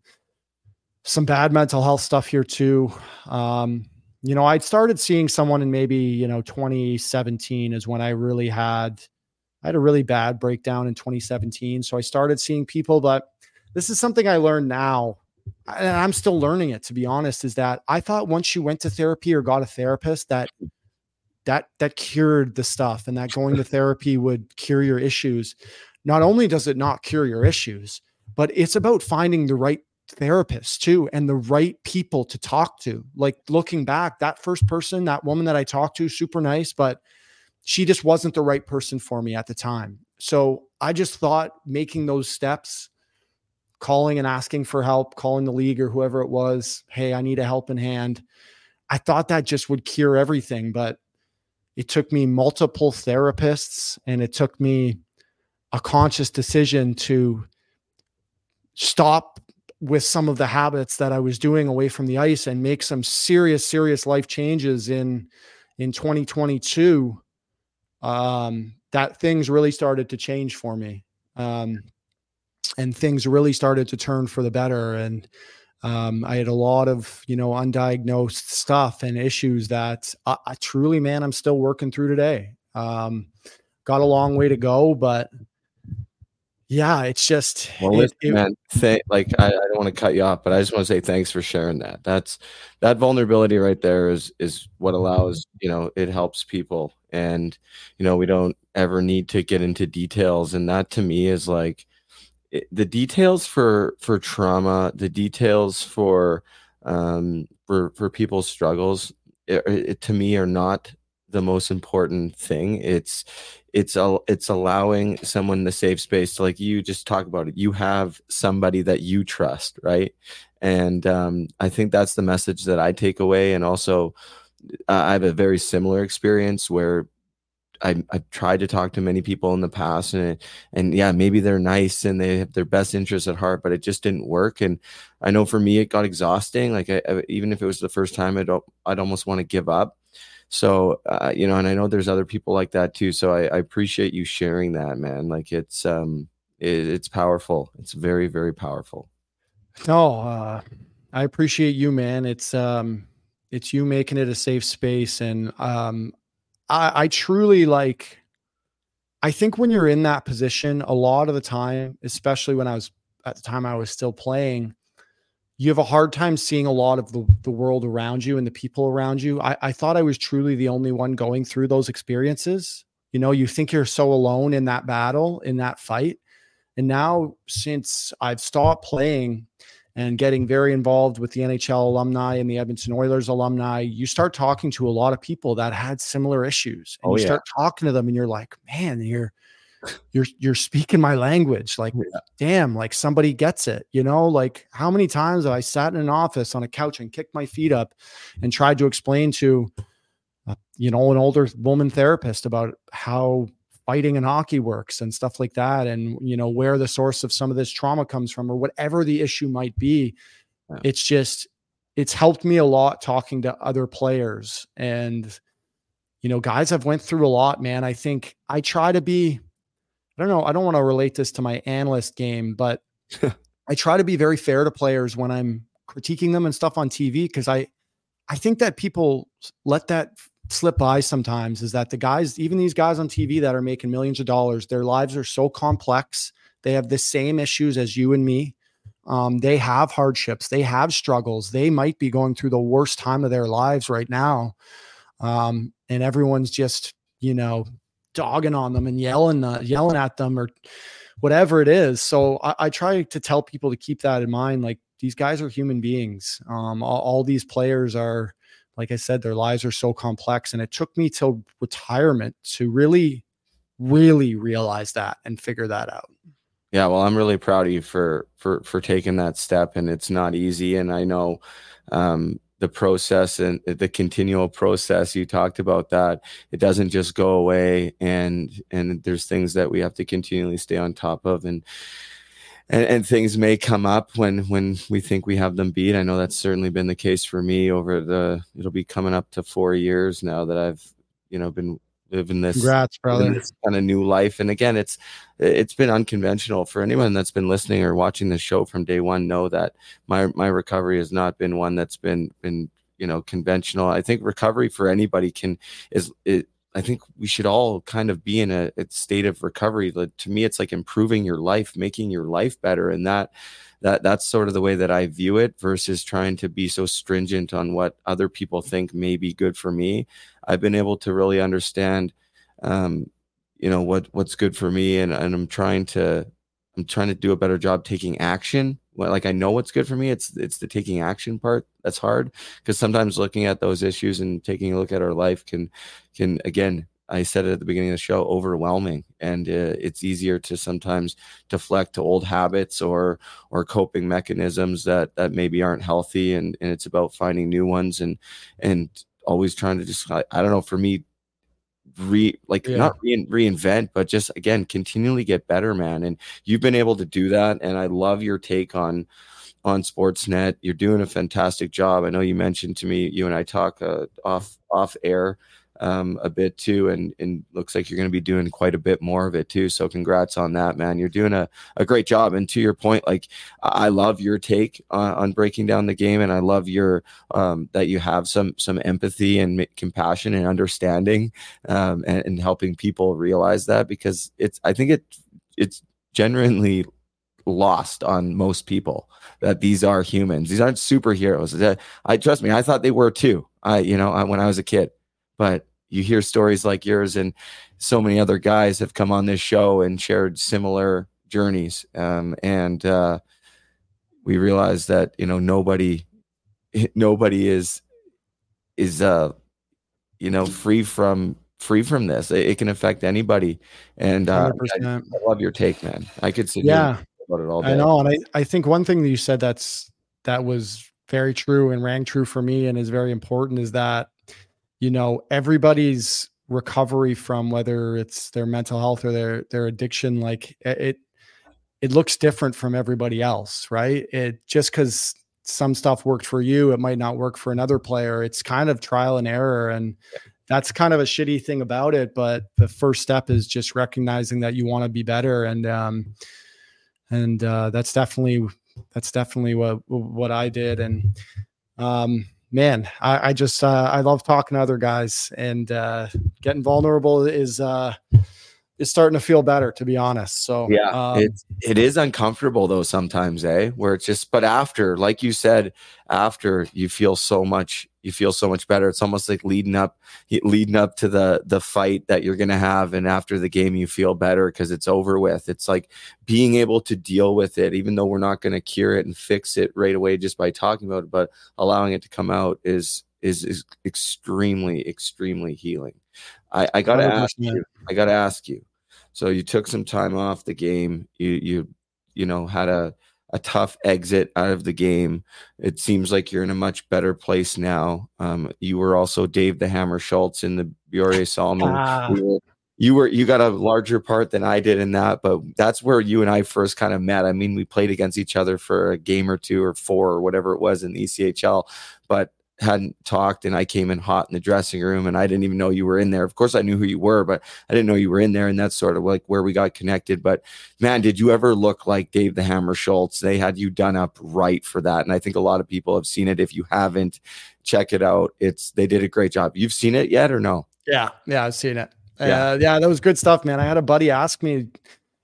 some bad mental health stuff here too. Um, you know, I'd started seeing someone in maybe, you know, 2017 is when I really had, I had a really bad breakdown in 2017. So I started seeing people, but this is something I learned now and I'm still learning it to be honest, is that I thought once you went to therapy or got a therapist that that that cured the stuff and that going to <laughs> therapy would cure your issues. Not only does it not cure your issues, but it's about finding the right therapist too and the right people to talk to. Like looking back, that first person, that woman that I talked to, super nice, but she just wasn't the right person for me at the time. So I just thought making those steps calling and asking for help, calling the league or whoever it was, hey, I need a helping hand. I thought that just would cure everything, but it took me multiple therapists and it took me a conscious decision to stop with some of the habits that I was doing away from the ice and make some serious serious life changes in in 2022 um that things really started to change for me um and things really started to turn for the better and um, I had a lot of you know undiagnosed stuff and issues that I, I truly, man, I'm still working through today. Um, got a long way to go, but yeah, it's just well, it, listen, it, man. Th- like I, I don't want to cut you off, but I just want to say thanks for sharing that. That's that vulnerability right there is is what allows you know it helps people, and you know we don't ever need to get into details, and that to me is like eh, the details for for trauma, the details for um, for for people's struggles, it, it, to me are not the most important thing. It's it's a, it's allowing someone the safe space to like you just talk about it. You have somebody that you trust, right? And um, I think that's the message that I take away. And also, uh, I have a very similar experience where I, I've tried to talk to many people in the past and and yeah maybe they're nice and they have their best interests at heart but it just didn't work and I know for me it got exhausting like I, I, even if it was the first time I'd, I'd almost want to give up so uh, you know and I know there's other people like that too so I, I appreciate you sharing that man like it's um it, it's powerful it's very very powerful. No uh I appreciate you man it's um it's you making it a safe space and um I, I truly like I think when you're in that position, a lot of the time, especially when I was at the time I was still playing, you have a hard time seeing a lot of the, the world around you and the people around you. I, I thought I was truly the only one going through those experiences. You know, you think you're so alone in that battle, in that fight. And now, since I've stopped playing and getting very involved with the NHL alumni and the Edmonton Oilers alumni, you start talking to a lot of people that had similar issues. And oh, you yeah. start talking to them and you're like, man, you're you're you're speaking my language. Like, yeah. damn, like somebody gets it. You know, like how many times have I sat in an office on a couch and kicked my feet up and tried to explain to uh, you know, an older woman therapist about how fighting in hockey works and stuff like that and you know where the source of some of this trauma comes from or whatever the issue might be yeah. it's just it's helped me a lot talking to other players and you know guys i've went through a lot man i think i try to be i don't know i don't want to relate this to my analyst game but <laughs> i try to be very fair to players when i'm critiquing them and stuff on tv because i i think that people let that slip by sometimes is that the guys even these guys on tv that are making millions of dollars their lives are so complex they have the same issues as you and me um, they have hardships, they have struggles, they might be going through the worst time of their lives right now. Um, and everyone's just, you know, dogging on them and yelling, uh, yelling at them or whatever it is. So I, I, try to tell people to keep that in mind. Like these guys are human beings. Um, all, all these players are, like I said, their lives are so complex. And it took me till retirement to really, really realize that and figure that out. Yeah, well, I'm really proud of you for for for taking that step, and it's not easy. And I know um, the process and the continual process. You talked about that; it doesn't just go away, and and there's things that we have to continually stay on top of, and and, and things may come up when when we think we have them beat. I know that's certainly been the case for me over the. It'll be coming up to four years now that I've you know been living this congrats brother. this kind of new life. And again it's it's been unconventional for anyone that's been listening or watching the show from day one know that my my recovery has not been one that's been been you know conventional. I think recovery for anybody can is it I think we should all kind of be in a, a state of recovery. To me, it's like improving your life, making your life better, and that that that's sort of the way that I view it. Versus trying to be so stringent on what other people think may be good for me. I've been able to really understand, um, you know, what what's good for me, and and I'm trying to I'm trying to do a better job taking action. Like I know what's good for me. It's it's the taking action part that's hard because sometimes looking at those issues and taking a look at our life can can again I said it at the beginning of the show, overwhelming, and uh, it's easier to sometimes deflect to old habits or or coping mechanisms that that maybe aren't healthy, and and it's about finding new ones and and always trying to just I, I don't know for me re like yeah. not re- reinvent but just again continually get better man. And you've been able to do that. And i love your take on on sportsnet. You're doing a fantastic job. I know you mentioned to me you and i talk uh, off off air um, a bit too, and and looks like you're going to be doing quite a bit more of it too. So congrats on that, man. You're doing a, a great job. And to your point, like I love your take on, on breaking down the game, and I love your um, that you have some some empathy and compassion and understanding, um, and, and helping people realize that because it's I think it it's genuinely lost on most people that these are humans. These aren't superheroes. I trust me. I thought they were too. I, you know, I, when I was a kid, but you hear stories like yours and so many other guys have come on this show and shared similar journeys. Um, and uh, we realize that you know nobody <laughs> nobody is is uh you know free from free from this. It, it can affect anybody. And uh, I, I, love your take man. I could sit yeah. about it all day. i know and I, I think one thing that you said that's that was very true and rang true for me and is very important is that you know everybody's recovery from whether it's their mental health or their their addiction like it it looks different from everybody else right? It just because some stuff worked for you it might not work for another player. It's kind of trial and error and that's kind of a shitty thing about it but the first step is just recognizing that you want to be better and um and uh that's definitely that's definitely what what i did and um man, I, I just uh, I love talking to other guys, and uh, getting vulnerable is uh, is starting to feel better, to be honest. So yeah, um, it it is uncomfortable though sometimes, eh? Where it's just, but after, like you said, after you feel so much you feel so much better. It's almost like leading up, leading up to the the fight that you're gonna have, and after the game, you feel better because it's over with. It's like being able to deal with it, even though we're not gonna cure it and fix it right away just by talking about it, but allowing it to come out is is is extremely extremely healing. I, I gotta 100%. ask you. I gotta ask you. So you took some time off the game. You you you know had a a tough exit out of the game. It seems like you're in a much better place now. Um, you were also Dave the Hammer Schultz in the Börje Salming. Ah. Were, you were you got a larger part than I did in that, but that's where you and I first kind of met. I mean, we played against each other for a game or two or four or whatever it was in the ECHL, but hadn't talked and I came in hot in the dressing room and I didn't even know you were in there. Of course I knew who you were, but I didn't know you were in there and that's sort of like where we got connected. But man, did you ever look like Dave the Hammer Schultz? They had you done up right for that. And I think a lot of people have seen it. If you haven't, check it out. It's they did a great job. You've seen it yet or no? Yeah, yeah, I've seen it. Yeah. Uh, yeah, that was good stuff, man. I had a buddy ask me,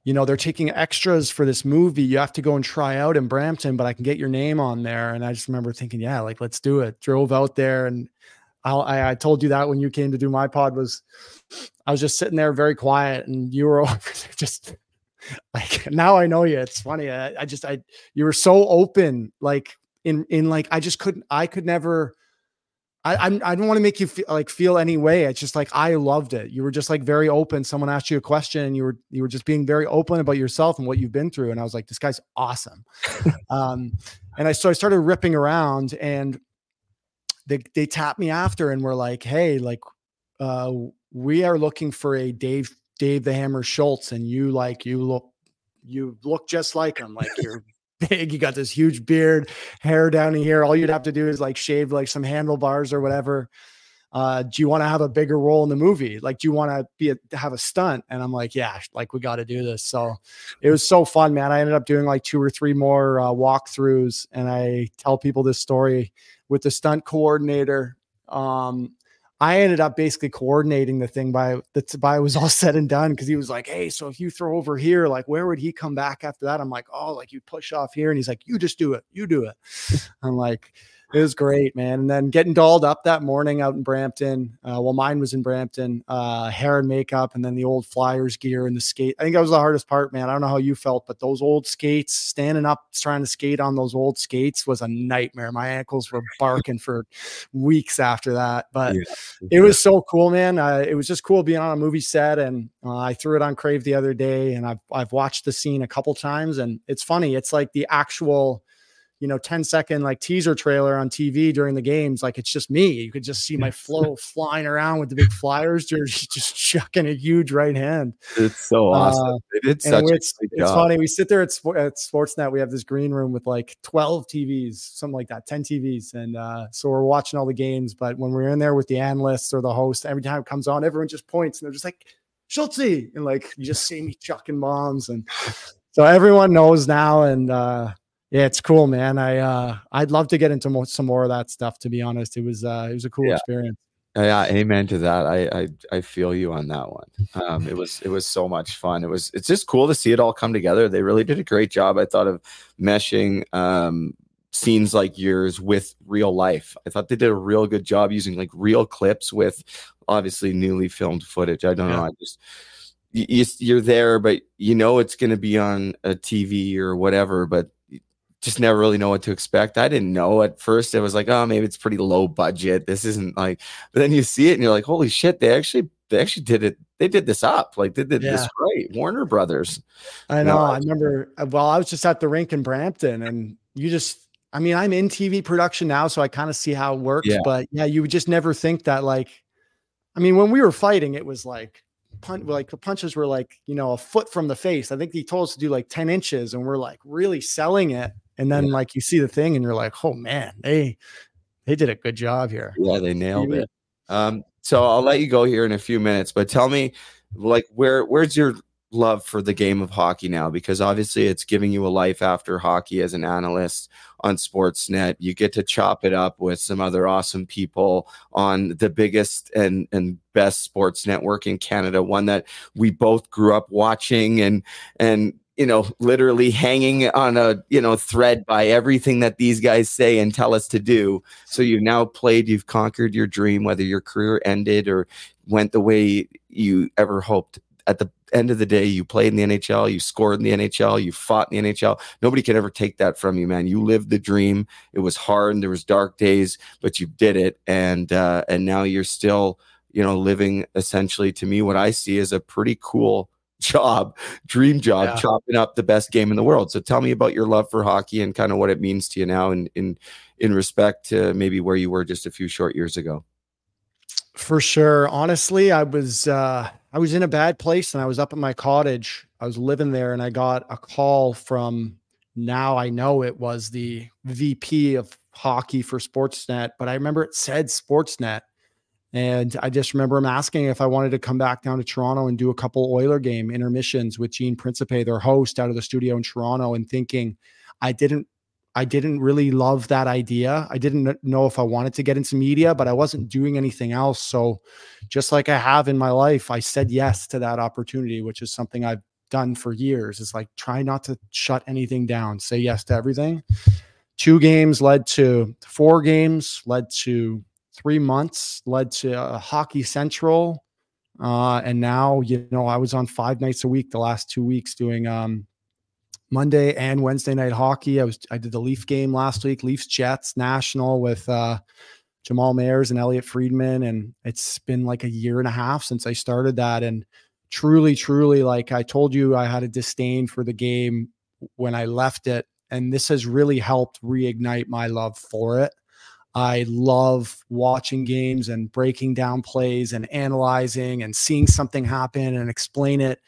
you know, they're taking extras for this movie. You have to go and try out in Brampton, but I can get your name on there. And I just remember thinking, yeah, like let's do it. Drove out there, and I, I told you that when you came to do my pod was, I was just sitting there very quiet, and you were <laughs> just <laughs> like now I know you. It's funny. I, I just I you were so open, like in in like I just couldn't. I could never I I'm, I don't want to make you feel like feel any way. It's just like I loved it. You were just like very open. Someone asked you a question, and you were you were just being very open about yourself and what you've been through. And I was like, this guy's awesome. <laughs> um, and I so I started ripping around, and they they tapped me after, and were like, hey, like, uh, we are looking for a Dave Dave the Hammer Schultz, and you like you look you look just like him. Like you're big. You got this huge beard, hair down here. All you'd have to do is like shave like some handlebars or whatever. Uh, do you want to have a bigger role in the movie? Like, do you want to be a, have a stunt? And I'm like, yeah, like we got to do this. So it was so fun, man. I ended up doing like two or three more uh, walkthroughs, and I tell people this story with the stunt coordinator. Um, I ended up basically coordinating the thing by the by it was all <laughs> said and done because he was like, Hey, so if you throw over here, like where would he come back after that? I'm like, Oh, like you push off here. And he's like, You just do it, you do it. <laughs> I'm like, it was great, man. And then getting dolled up that morning out in Brampton. Uh, well, mine was in Brampton, uh, hair and makeup, and then the old Flyers gear and the skate. I think that was the hardest part, man. I don't know how you felt, but those old skates, standing up, trying to skate on those old skates was a nightmare. My ankles were barking for weeks after that, but yeah. it was so cool, man. Uh, it was just cool being on a movie set, and uh, I threw it on Crave the other day, and I've I've watched the scene a couple times, and it's funny. It's like the actual you know 10 second like teaser trailer on TV during the games like it's just me. You could just see my <laughs> flow flying around with the big flyers jersey <laughs> just chucking a huge right hand. It's so awesome. Uh, they did such it's, it's funny we sit there at, at Sportsnet we have this green room with like 12 TVs something like that 10 TVs and uh, so we're watching all the games but when we're in there with the analysts or the host every time it comes on everyone just points and they're just like Schultze! and like you just see me chucking bombs and <laughs> so everyone knows now and uh yeah, it's cool, man. I uh, I'd love to get into more, some more of that stuff. To be honest, it was uh, it was a cool yeah. experience. Yeah, amen to that. I, I I feel you on that one. Um, it was it was so much fun. It was it's just cool to see it all come together. They really did a great job. I thought of meshing um, scenes like yours with real life. I thought they did a real good job using like real clips with obviously newly filmed footage. I don't yeah. know. I just you, you're there, but you know it's going to be on a TV or whatever. But just never really know what to expect. I didn't know at first. It was like, oh, maybe it's pretty low budget. This isn't like, but then you see it and you're like, holy shit, they actually they actually did it. They did this up. Like they did yeah. this great. Warner Brothers. I know. I remember. Uh, well, I was just at the rink in Brampton, and you just. I mean, I'm in TV production now, so I kind of see how it works. Yeah. But yeah, you would just never think that. Like, I mean, when we were fighting, it was like punch like the punches were like you know a foot from the face. I think he told us to do like ten inches, and we're like really selling it and then yeah. like you see the thing and you're like, oh man, they they did a good job here. Yeah, they nailed it. Um, so I'll let you go here in a few minutes, but tell me, like, where where's your love for the game of hockey now? Because obviously it's giving you a life after hockey as an analyst on Sportsnet. You get to chop it up with some other awesome people on the biggest and and best sports network in Canada, one that we both grew up watching and and you know, literally hanging on a, you know, thread by everything that these guys say and tell us to do. So you've now played, you've conquered your dream, whether your career ended or went the way you ever hoped. At the end of the day, you played in the NHL, you scored in the NHL, you fought in the NHL. Nobody can ever take that from you, man. You lived the dream. It was hard and there was dark days, but you did it. And uh, and now you're still, you know, living essentially to me what I see is a pretty cool <laughs> job, dream job, yeah. chopping up the best game in the world. So tell me about your love for hockey and kind of what it means to you now in in in respect to maybe where you were just a few short years ago. For sure. Honestly, I was uh I was in a bad place and I was up at my cottage. I was living there and I got a call from now I know it was the VP of hockey for Sportsnet, but I remember it said Sportsnet. And I just remember him asking if I wanted to come back down to Toronto and do a couple Oiler game intermissions with Gene Principe, their host out of the studio in Toronto, and thinking I didn't I didn't really love that idea. I didn't know if I wanted to get into media, but I wasn't doing anything else. So just like I have in my life, I said yes to that opportunity, which is something I've done for years. It's like try not to shut anything down, say yes to everything. Two games led to four games, led to three months, led to uh, Hockey Central. Uh, and now, you know, I was on five nights a week the last two weeks doing um, Monday and Wednesday night hockey. I was I did the Leaf game last week, Leafs Jets National with uh, Jamal Mayers and Elliotte Friedman, and it's been like a year and a half since I started that. And truly, truly, like I told you, I had a disdain for the game when I left it, and this has really helped reignite my love for it. I love watching games and breaking down plays and analyzing and seeing something happen and explain it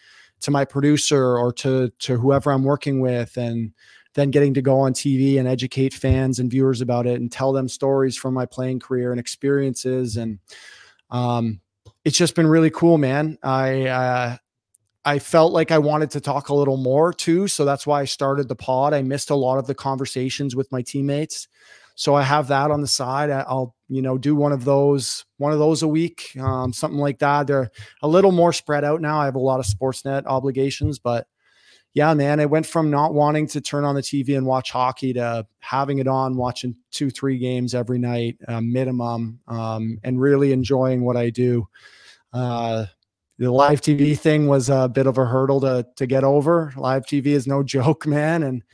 to my producer or to to whoever I'm working with and then getting to go on TV and educate fans and viewers about it and tell them stories from my playing career and experiences. And um, it's just been really cool man. I uh, I felt like I wanted to talk a little more too so that's why I started the pod. I missed a lot of the conversations with my teammates so I have that on the side. I'll you know do one of those one of those a week, um, something like that. They're a little more spread out now. I have a lot of Sportsnet obligations, but yeah, man, I went from not wanting to turn on the TV and watch hockey to having it on, watching two three games every night uh, minimum, um, and really enjoying what I do. Uh, the live TV thing was a bit of a hurdle to to get over. Live TV is no <laughs> joke, man, and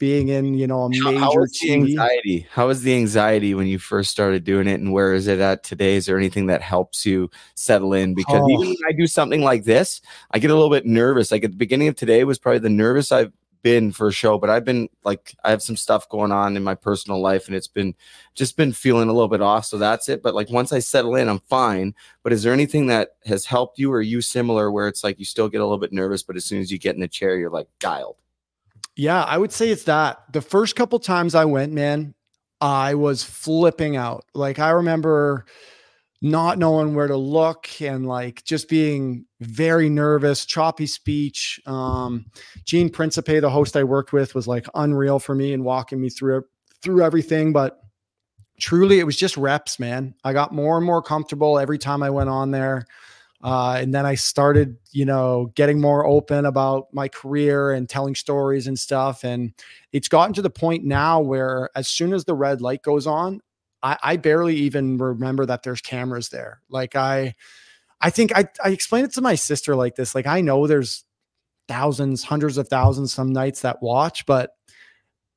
being in you know a major how, was the anxiety? How was the anxiety when you first started doing it and where is it at today? Is there anything that helps you settle in? Because Oh. even when i do something like this i get a little bit nervous. Like at the beginning of today was probably the nervous i've been for a show but i've been like i have some stuff going on in my personal life and it's been just been feeling a little bit off so that's it. But like once i settle in i'm fine. But is there anything that has helped you or you similar where it's like you still get a little bit nervous but as soon as you get in the chair you're like dialed Yeah, I would say it's that. The first couple times I went, man, I was flipping out. Like I remember not knowing where to look and like just being very nervous, choppy speech. Um, Gene Principe, the host I worked with, was like unreal for me and walking me through through everything. But truly, it was just reps, man. I got more and more comfortable every time I went on there. Uh, and then I started, you know, getting more open about my career and telling stories and stuff. And it's gotten to the point now where as soon as the red light goes on, I, I barely even remember that there's cameras there. Like I, I think I, I explained it to my sister like this. Like I know there's thousands, hundreds of thousands some nights that watch, but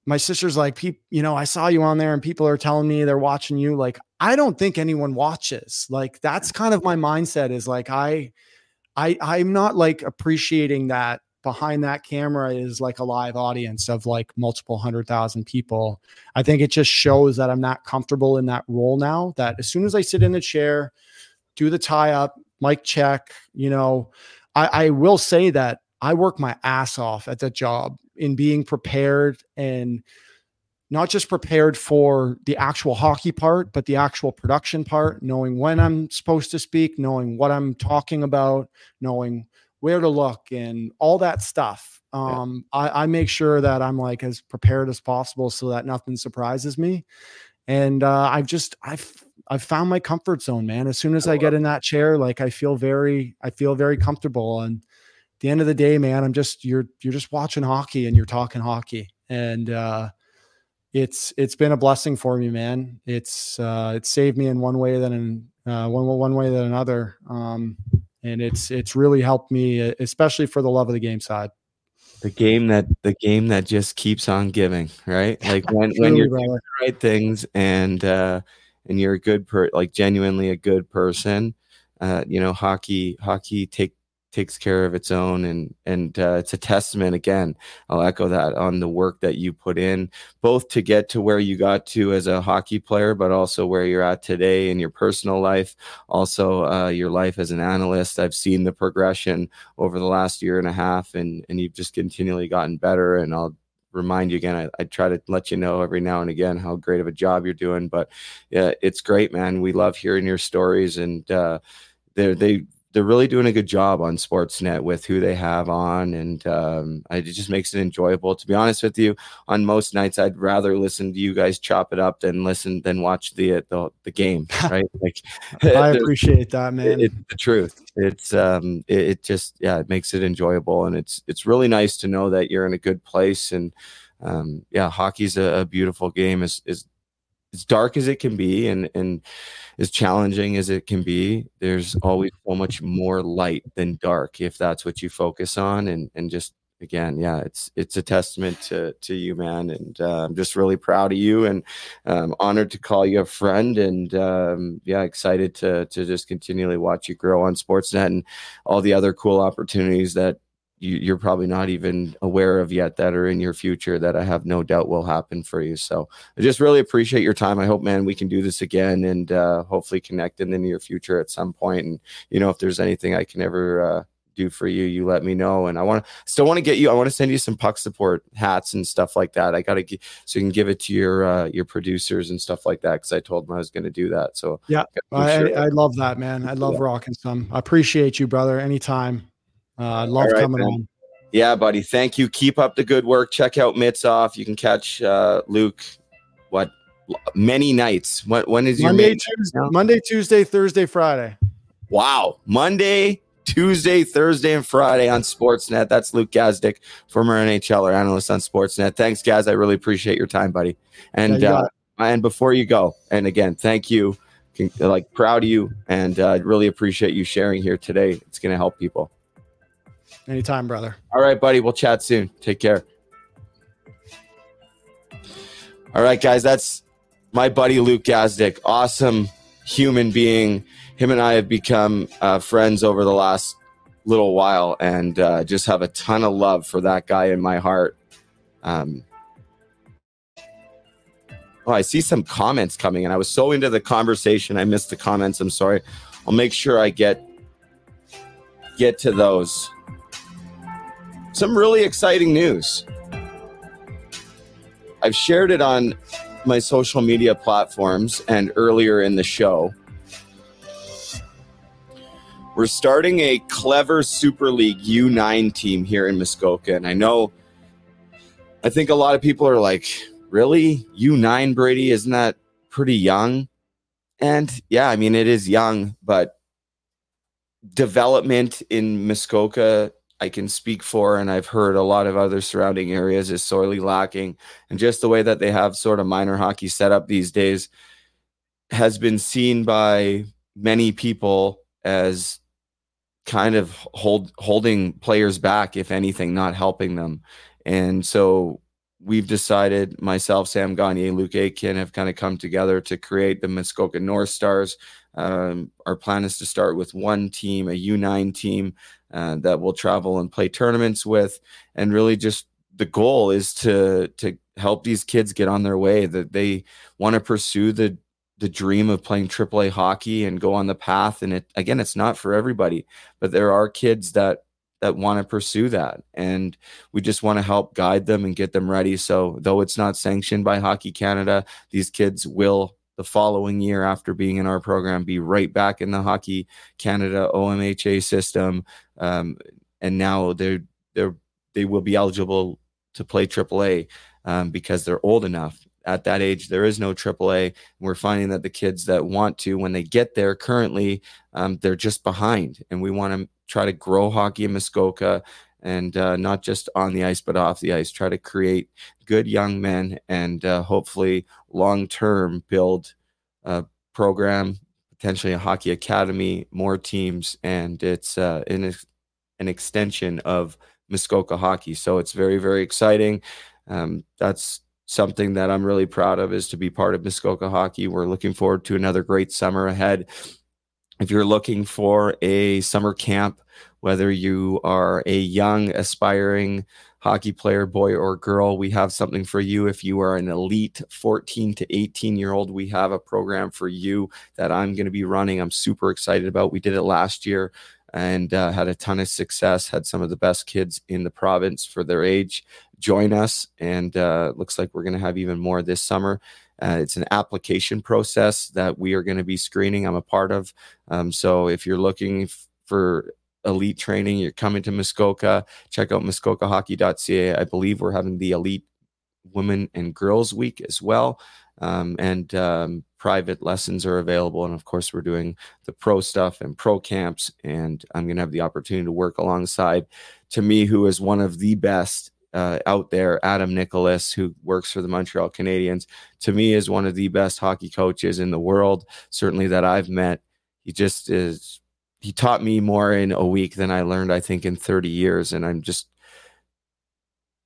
my sister's like, "Peop, you know, I saw you on there and people are telling me they're watching you. Like, I don't think anyone watches. Like, that's kind of my mindset is like, I, I, I'm not like appreciating that behind that camera is like a live audience of like multiple hundred thousand people. I think it just shows that I'm not comfortable in that role now. That as soon as I sit in the chair, do the tie up, mic check, you know, I, I will say that I work my ass off at that job in being prepared and not just prepared for the actual hockey part, but the actual production part, knowing when I'm supposed to speak, knowing what I'm talking about, knowing where to look and all that stuff. Um, I, I make sure that I'm like as prepared as possible so that nothing surprises me. And uh, I've just I've I've found my comfort zone, man. As soon as I get in that chair, like I feel very I feel very comfortable. And the end of the day, man, I'm just you're you're just watching hockey and you're talking hockey. And uh it's it's been a blessing for me, man. It's uh it saved me in one way than in uh one one way than another. Um and it's it's really helped me, especially for the love of the game side. the game that the game that just keeps on giving right <laughs> like when when you're doing the right things and uh and you're a good per like genuinely a good person uh you know hockey hockey take takes care of its own and and uh, it's a testament again i'll echo that on the work that you put in both to get to where you got to as a hockey player but also where you're at today in your personal life also uh, your life as an analyst. I've seen the progression over the last year and a half and and you've just continually gotten better and i'll remind you again I, I, try to let you know every now and again how great of a job you're doing but yeah it's great man. We love hearing your stories and uh, they they they're really doing a good job on Sportsnet with who they have on, and um, it just makes it enjoyable. To be honest with you, on most nights, I'd rather listen to you guys chop it up than listen than watch the the, the game. <laughs> Right? Like, I <laughs> appreciate that, man. It, it's the truth. It's um, it, it, just yeah, it makes it enjoyable, and it's it's really nice to know that you're in a good place, and um, yeah, hockey's a, a beautiful game. is is as dark as it can be, and and as challenging as it can be, there's always so much more light than dark if that's what you focus on. And and just again, yeah, it's it's a testament to to you, man. And uh, I'm just really proud of you, and um, honored to call you a friend. And um, yeah, excited to to just continually watch you grow on Sportsnet and all the other cool opportunities that you, are probably not even aware of yet that are in your future that I have no doubt will happen for you. So I just really appreciate your time. I hope, man, we can do this again and uh, hopefully connect in the near future at some point. And you know, if there's anything I can ever uh, do for you, you let me know. And I want to still want to get you. I want to send you some puck support hats and stuff like that. I got to so you can give it to your uh, your producers and stuff like that because I told them I was going to do that. So yeah, I, sure. I, I, love that, man. I love yeah. rocking some. I appreciate you, brother. Anytime. Uh, I love right, coming man. on. Yeah, buddy. Thank you. Keep up the good work. Check out Mitts off. You can catch uh, Luke. What many nights? What when is your Monday, Tuesday, Monday, Tuesday, Thursday, Friday? Wow, Monday, Tuesday, Thursday, and Friday on Sportsnet. That's Luke Gazdic, former NHLer analyst on Sportsnet. Thanks, guys. I really appreciate your time, buddy. And yeah, uh, and before you go, and again, thank you. Like proud of you, and uh, really appreciate you sharing here today. It's going to help people. Anytime, brother. All right, buddy. We'll chat soon. Take care. All right, guys. That's my buddy Luke Gazdic. Awesome human being. Him and I have become uh, friends over the last little while and uh, just have a ton of love for that guy in my heart. Um, oh, I see some comments coming, and I was so into the conversation, I missed the comments. I'm sorry. I'll make sure I get get to those some really exciting news. I've shared it on my social media platforms and earlier in the show. We're starting a clever Super League U9 team here in Muskoka. And I know, I think a lot of people are like, really? U9, Brady? Isn't that pretty young? And yeah, I mean, it is young, but development in Muskoka I can speak for, and I've heard a lot of other surrounding areas is sorely lacking. And just the way that they have sort of minor hockey set up these days has been seen by many people as kind of hold holding players back, if anything, not helping them. And so we've decided, myself, Sam Gagner, Luke Aitken, have kind of come together to create the Muskoka North Stars. Um, our plan is to start with one team, a U9 team uh, that we'll travel and play tournaments with, and really just the goal is to to help these kids get on their way that they want to pursue the the dream of playing AAA hockey and go on the path. And it again, it's not for everybody, but there are kids that that want to pursue that, and we just want to help guide them and get them ready. So though it's not sanctioned by Hockey Canada, these kids will the following year after being in our program be right back in the hockey canada omha system um, and now they're they're they will be eligible to play aaa um, because they're old enough. At that age there is no aaa we're finding that the kids that want to when they get there currently um, they're just behind. And we want to try to grow hockey in muskoka and uh, not just on the ice but off the ice. Try to create good young men and uh, hopefully long term build a program potentially a hockey academy more teams and it's uh, an, an extension of muskoka hockey. So it's very very exciting. Um, that's something that i'm really proud of is to be part of muskoka hockey. We're looking forward to another great summer ahead. If you're looking for a summer camp whether you are a young, aspiring hockey player, boy or girl, we have something for you. If you are an elite 14 to 18 year old, we have a program for you that I'm going to be running. I'm super excited about. We did it last year and uh, had a ton of success. Had some of the best kids in the province for their age join us, and uh, looks like we're going to have even more this summer. Uh, it's an application process that we are going to be screening. I'm a part of. Um, so if you're looking f- for elite training, you're coming to Muskoka, check out muskokahockey.ca. I believe we're having the elite women and girls week as well. Um, and um, private lessons are available. And of course, we're doing the pro stuff and pro camps. And I'm going to have the opportunity to work alongside, to me, who is one of the best uh, out there, Adam Nicholas, who works for the Montreal Canadiens, to me is one of the best hockey coaches in the world, certainly that I've met. He just is he taught me more in a week than I learned, I think, in 30 years. And I'm just,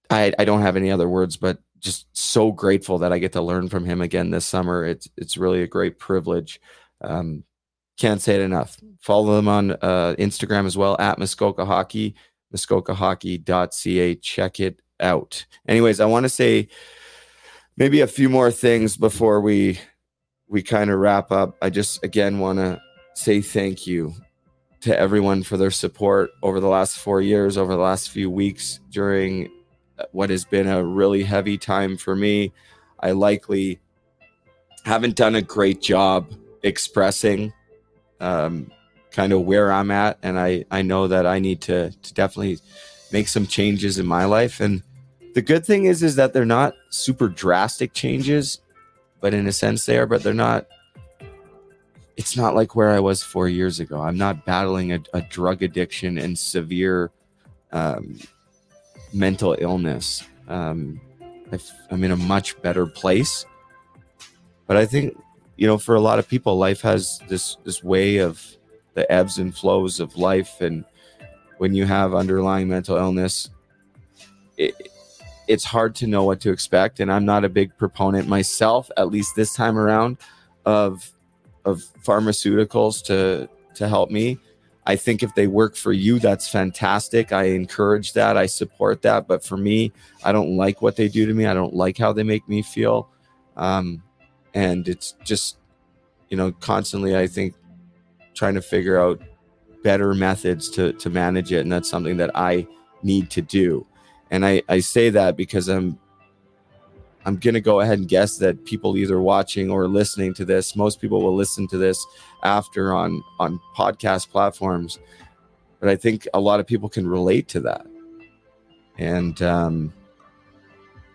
I, I don't have any other words, but just so grateful that I get to learn from him again this summer. It's, it's really a great privilege. Um, can't say it enough. Follow them on uh, Instagram as well at Muskoka Hockey, muskokahockey.ca. Check it out. Anyways, I want to say maybe a few more things before we we kind of wrap up. I just again want to say thank you to everyone for their support over the last four years, over the last few weeks during what has been a really heavy time for me. I likely haven't done a great job expressing um, kind of where I'm at, and I I know that I need to to definitely make some changes in my life. And the good thing is is that they're not super drastic changes, but in a sense they are. But they're not it's not like where I was four years ago. I'm not battling a, a drug addiction and severe um, mental illness. Um, I'm in a much better place. But I think, you know, for a lot of people, life has this this way of the ebbs and flows of life, and when you have underlying mental illness, it, it's hard to know what to expect. And I'm not a big proponent myself, at least this time around, of of pharmaceuticals to to help me. I think if they work for you, that's fantastic. I encourage that. I support that. But for me, I don't like what they do to me. I don't like how they make me feel. Um, and it's just, you know, constantly, I think, trying to figure out better methods to, to manage it. And that's something that I need to do. And I, I say that because I'm I'm going to go ahead and guess that people either watching or listening to this, most people will listen to this after on on podcast platforms. But I think a lot of people can relate to that. And um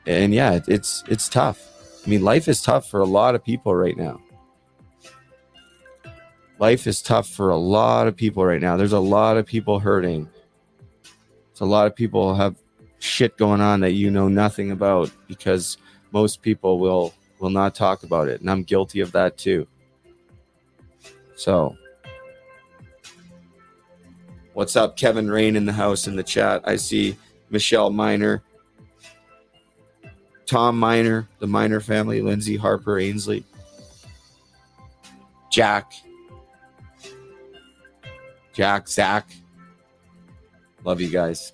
and yeah, it's it's tough. I mean, life is tough for a lot of people right now. Life is tough for a lot of people right now. There's a lot of people hurting. It's a lot of people have shit going on that you know nothing about because most people will will not talk about it and i'm guilty of that too. So what's up kevin rain in the house in the chat? I see michelle miner tom miner the miner family lindsay harper ainsley jack jack zach love you guys.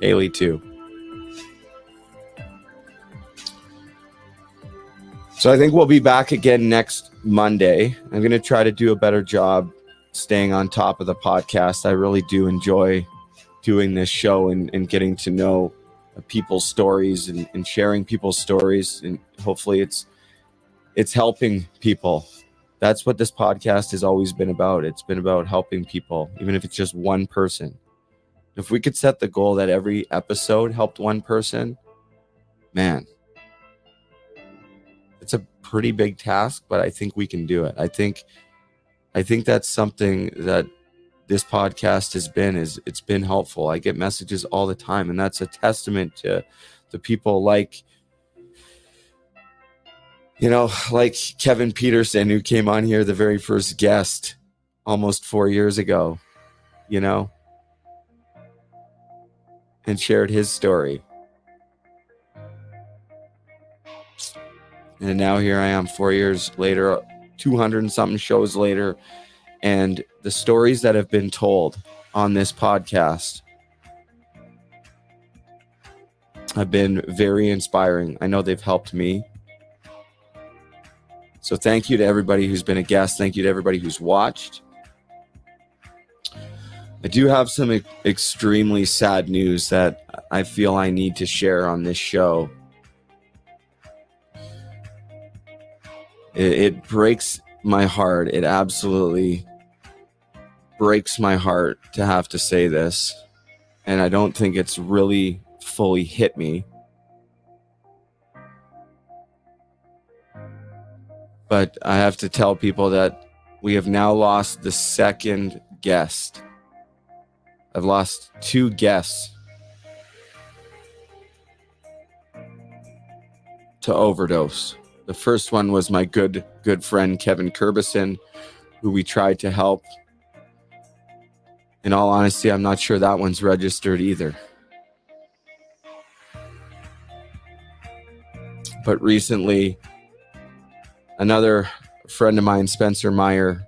Haley too So I think we'll be back again next Monday. I'm going to try to do a better job staying on top of the podcast. I really do enjoy doing this show and, and getting to know people's stories and, and sharing people's stories. And hopefully it's it's helping people. That's what this podcast has always been about. It's been about helping people, even if it's just one person. If we could set the goal that every episode helped one person, man, pretty big task, but I think we can do it. I think I think that's something that this podcast has been is it's been helpful. I get messages all the time and that's a testament to the people like you know, like Kevin Peterson who came on here the very first guest almost 4 years ago, you know, and shared his story. And now here I am, four years later, 200 and something shows later. And the stories that have been told on this podcast have been very inspiring. I know they've helped me. So thank you to everybody who's been a guest. Thank you to everybody who's watched. I do have some extremely sad news that I feel I need to share on this show. It, it breaks my heart. It absolutely breaks my heart to have to say this. And I don't think it's really fully hit me. But I have to tell people that we have now lost the second guest. I've lost two guests to overdose. The first one was my good good friend Kevin Kerbison, who we tried to help. In all honesty, I'm not sure that one's registered either. But recently, another friend of mine, Spencer Meyer,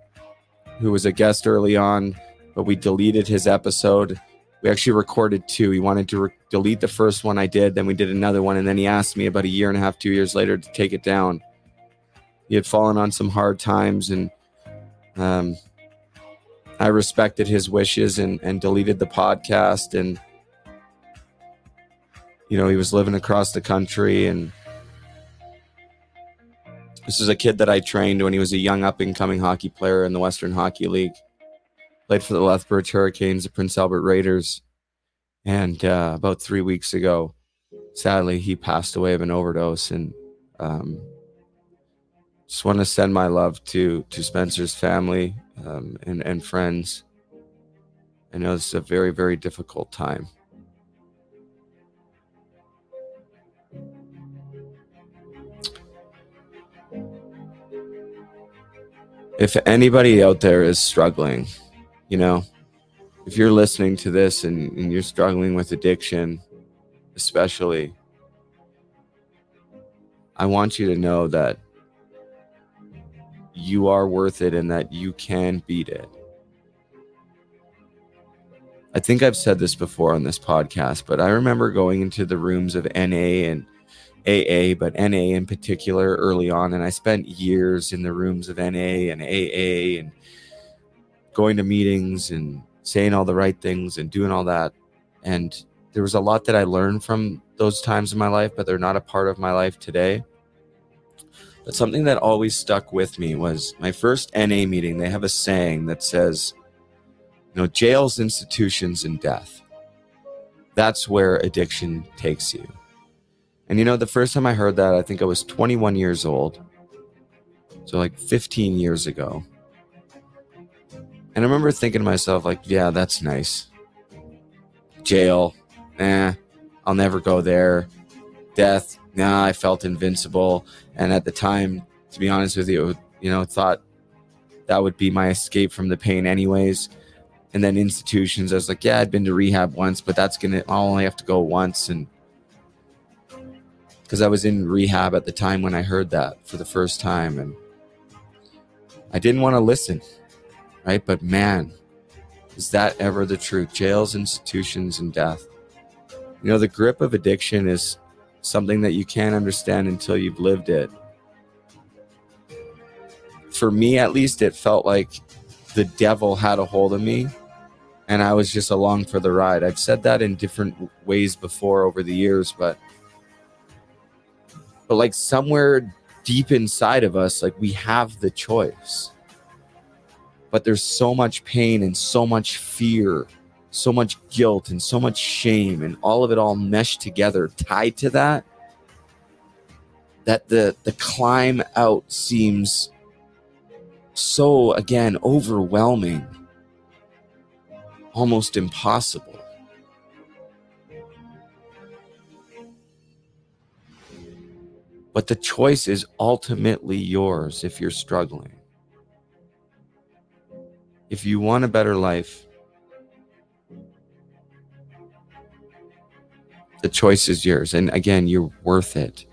who was a guest early on, but we deleted his episode. We actually recorded two. He wanted to re- delete the first one I did, then we did another one, and then he asked me about a year and a half, two years later to take it down. He had fallen on some hard times, and um, I respected his wishes and, and deleted the podcast. And, you know, he was living across the country and this is a kid that I trained when he was a young up and coming hockey player in the Western Hockey League. Played for the Lethbridge Hurricanes, the Prince Albert Raiders. And uh, about three weeks ago, sadly, he passed away of an overdose. And um, just want to send my love to to Spencer's family um, and, and friends. I know this is a very, very difficult time. if anybody out there is struggling, you know, if you're listening to this and, and, you're struggling with addiction, especially, I want you to know that you are worth it and that you can beat it. I think I've said this before on this podcast, but I remember going into the rooms of NA and AA, but NA in particular early on. And I spent years in the rooms of NA and AA and going to meetings and saying all the right things and doing all that. And there was a lot that I learned from those times in my life, but they're not a part of my life today. But something that always stuck with me was my first NA meeting. They have a saying that says, you know, jails, institutions, and death. That's where addiction takes you. And you know, the first time I heard that, I think I was 21 years old. So, like 15 years ago. And I remember thinking to myself, like, yeah, that's nice. Jail, eh, I'll never go there. Death, nah, I felt invincible. And at the time, to be honest with you, you know, thought that would be my escape from the pain, anyways. And then institutions, I was like, yeah, I'd been to rehab once, but that's gonna, I'll only have to go once. And because I was in rehab at the time when I heard that for the first time. And I didn't want to listen, right? But man, is that ever the truth? Jails, institutions, and death. You know, the grip of addiction is something that you can't understand until you've lived it. For me, at least, it felt like the devil had a hold of me and I was just along for the ride. I've said that in different ways before over the years, but but like somewhere deep inside of us like we have the choice but there's so much pain and so much fear so much guilt and so much shame and all of it all meshed together tied to that that the the climb out seems so again overwhelming almost impossible But the choice is ultimately yours if you're struggling. If you want a better life, the choice is yours. And again, you're worth it.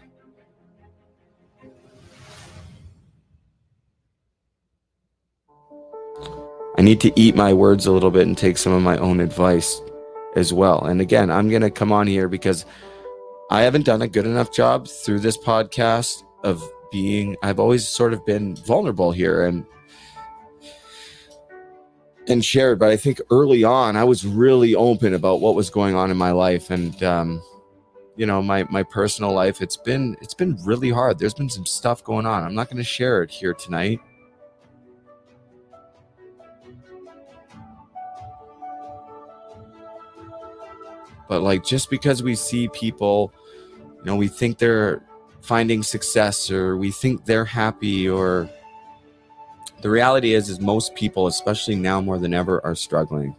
I need to eat my words a little bit and take some of my own advice as well. And again, I'm going to come on here because I haven't done a good enough job through this podcast of being, I've always sort of been vulnerable here and and shared but i think early on i was really open about what was going on in my life. And um, you know my my personal life it's been it's been really hard. There's been some stuff going on. I'm not going to share it here tonight. But like just because we see people you know we think they're finding success or we think they're happy or the reality is is most people especially now more than ever are struggling.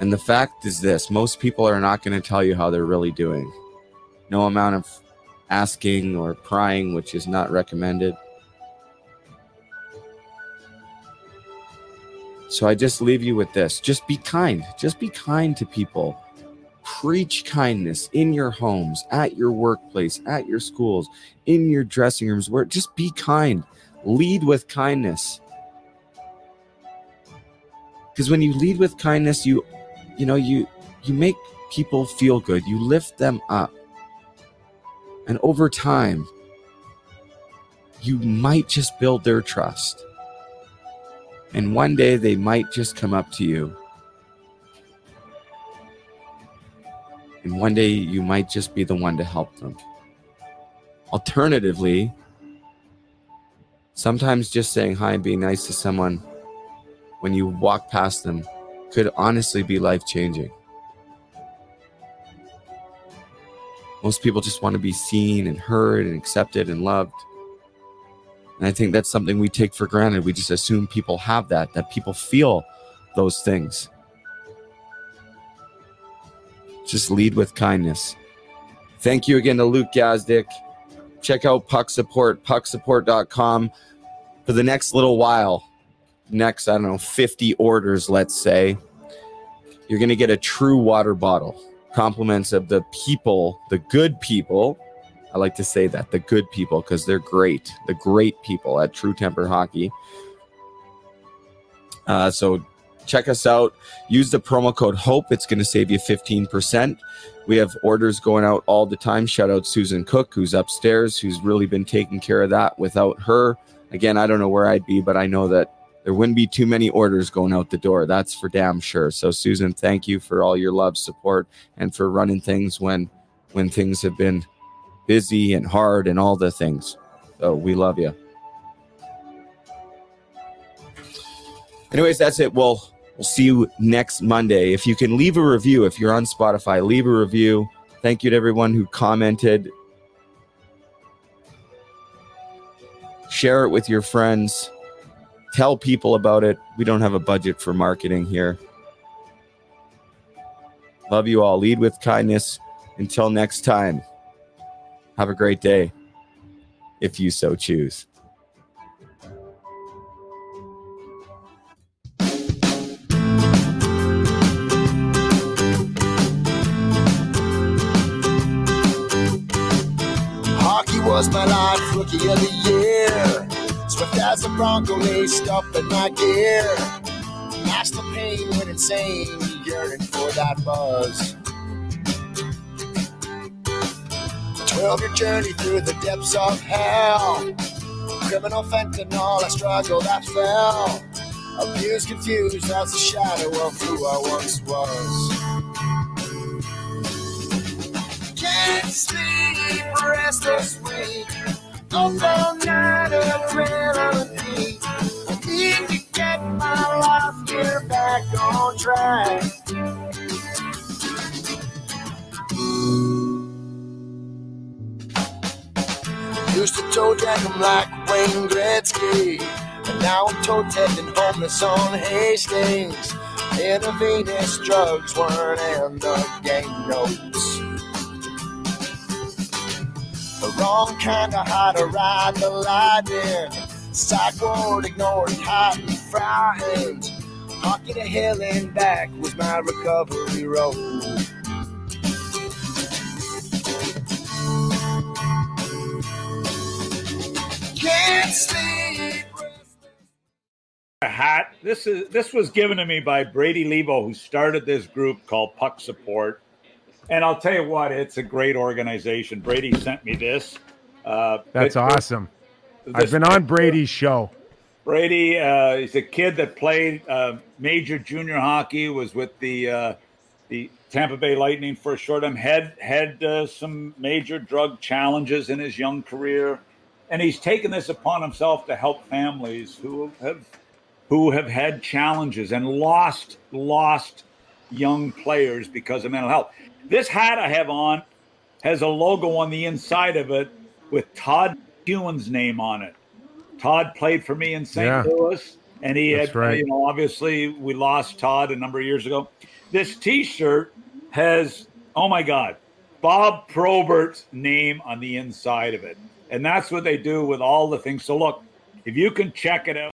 And the fact is this most people are not going to tell you how they're really doing. No amount of asking or prying which is not recommended. So i just leave you with this. Just be kind. Just be kind to people preach kindness in your homes, at your workplace, at your schools, in your dressing rooms, where just be kind. Lead with kindness. Because when you lead with kindness, you you know, you you make people feel good. You lift them up. And over time, you might just build their trust. And one day they might just come up to you And one day you might just be the one to help them. Alternatively, sometimes just saying hi and being nice to someone when you walk past them could honestly be life changing. Most people just want to be seen and heard and accepted and loved. And I think that's something we take for granted. We just assume people have that, that people feel those things. Just lead with kindness. Thank you again to Luke Gazdic. Check out Puck Support, pucksupport.com for the next little while. Next, I don't know, 50 orders, let's say. You're going to get a true water bottle. Compliments of the people, the good people. I like to say that, the good people, because they're great. The great people at True Temper Hockey. Uh, so check us out. Use the promo code HOPE. It's going to save you 15%. We have orders going out all the time. Shout out Susan Cook, who's upstairs, who's really been taking care of that. Without her, again, I don't know where I'd be, but I know that there wouldn't be too many orders going out the door. That's for damn sure. So, Susan, thank you for all your love, support, and for running things when when things have been busy and hard and all the things. So, we love you. Anyways, that's it. Well, We'll see you next Monday. If you can leave a review, if you're on Spotify, leave a review. Thank you to everyone who commented. Share it with your friends. Tell people about it. We don't have a budget for marketing here. Love you all. Lead with kindness. Until next time, have a great day if you so choose. Was my life rookie of the year. Swift as a bronco laced up in my gear. Master pain went insane, yearning for that buzz. Twelve year journey through the depths of hell. Criminal fentanyl, I struggled, I fell. Abused, confused, as a shadow of who I once was. Can't restless week. Up all night, adrenaline I need to get my life gear back on track. Used to toe drag them like Wayne Gretzky. And now I'm toe tagging homeless on Hastings. Intravenous drugs weren't in the game notes. Wrong kind of how to ride the lightning. Sideboard ignored, hot and frightened. Hockey to hell and back was my recovery road. Can't sleep. a hat. This is this was given to me by Brady Lebo, who started this group called Puck Support. And I'll tell you what, it's a great organization. Brady sent me this. Uh, That's awesome. this I've been on Brady's show. Brady, uh, he's a kid that played uh, major junior hockey. Was with the uh, the Tampa Bay Lightning for a short time. Had had uh, some major drug challenges in his young career, and he's taken this upon himself to help families who have who have had challenges and lost lost young players because of mental health. This hat I have on has a logo on the inside of it with Todd Ewen's name on it. Todd played for me in St. Yeah. Louis, and he That's had, right. you know, obviously we lost Todd a number of years ago. This T-shirt has, oh my God, Bob Probert's name on the inside of it, and that's what they do with all the things. So look, if you can check it out.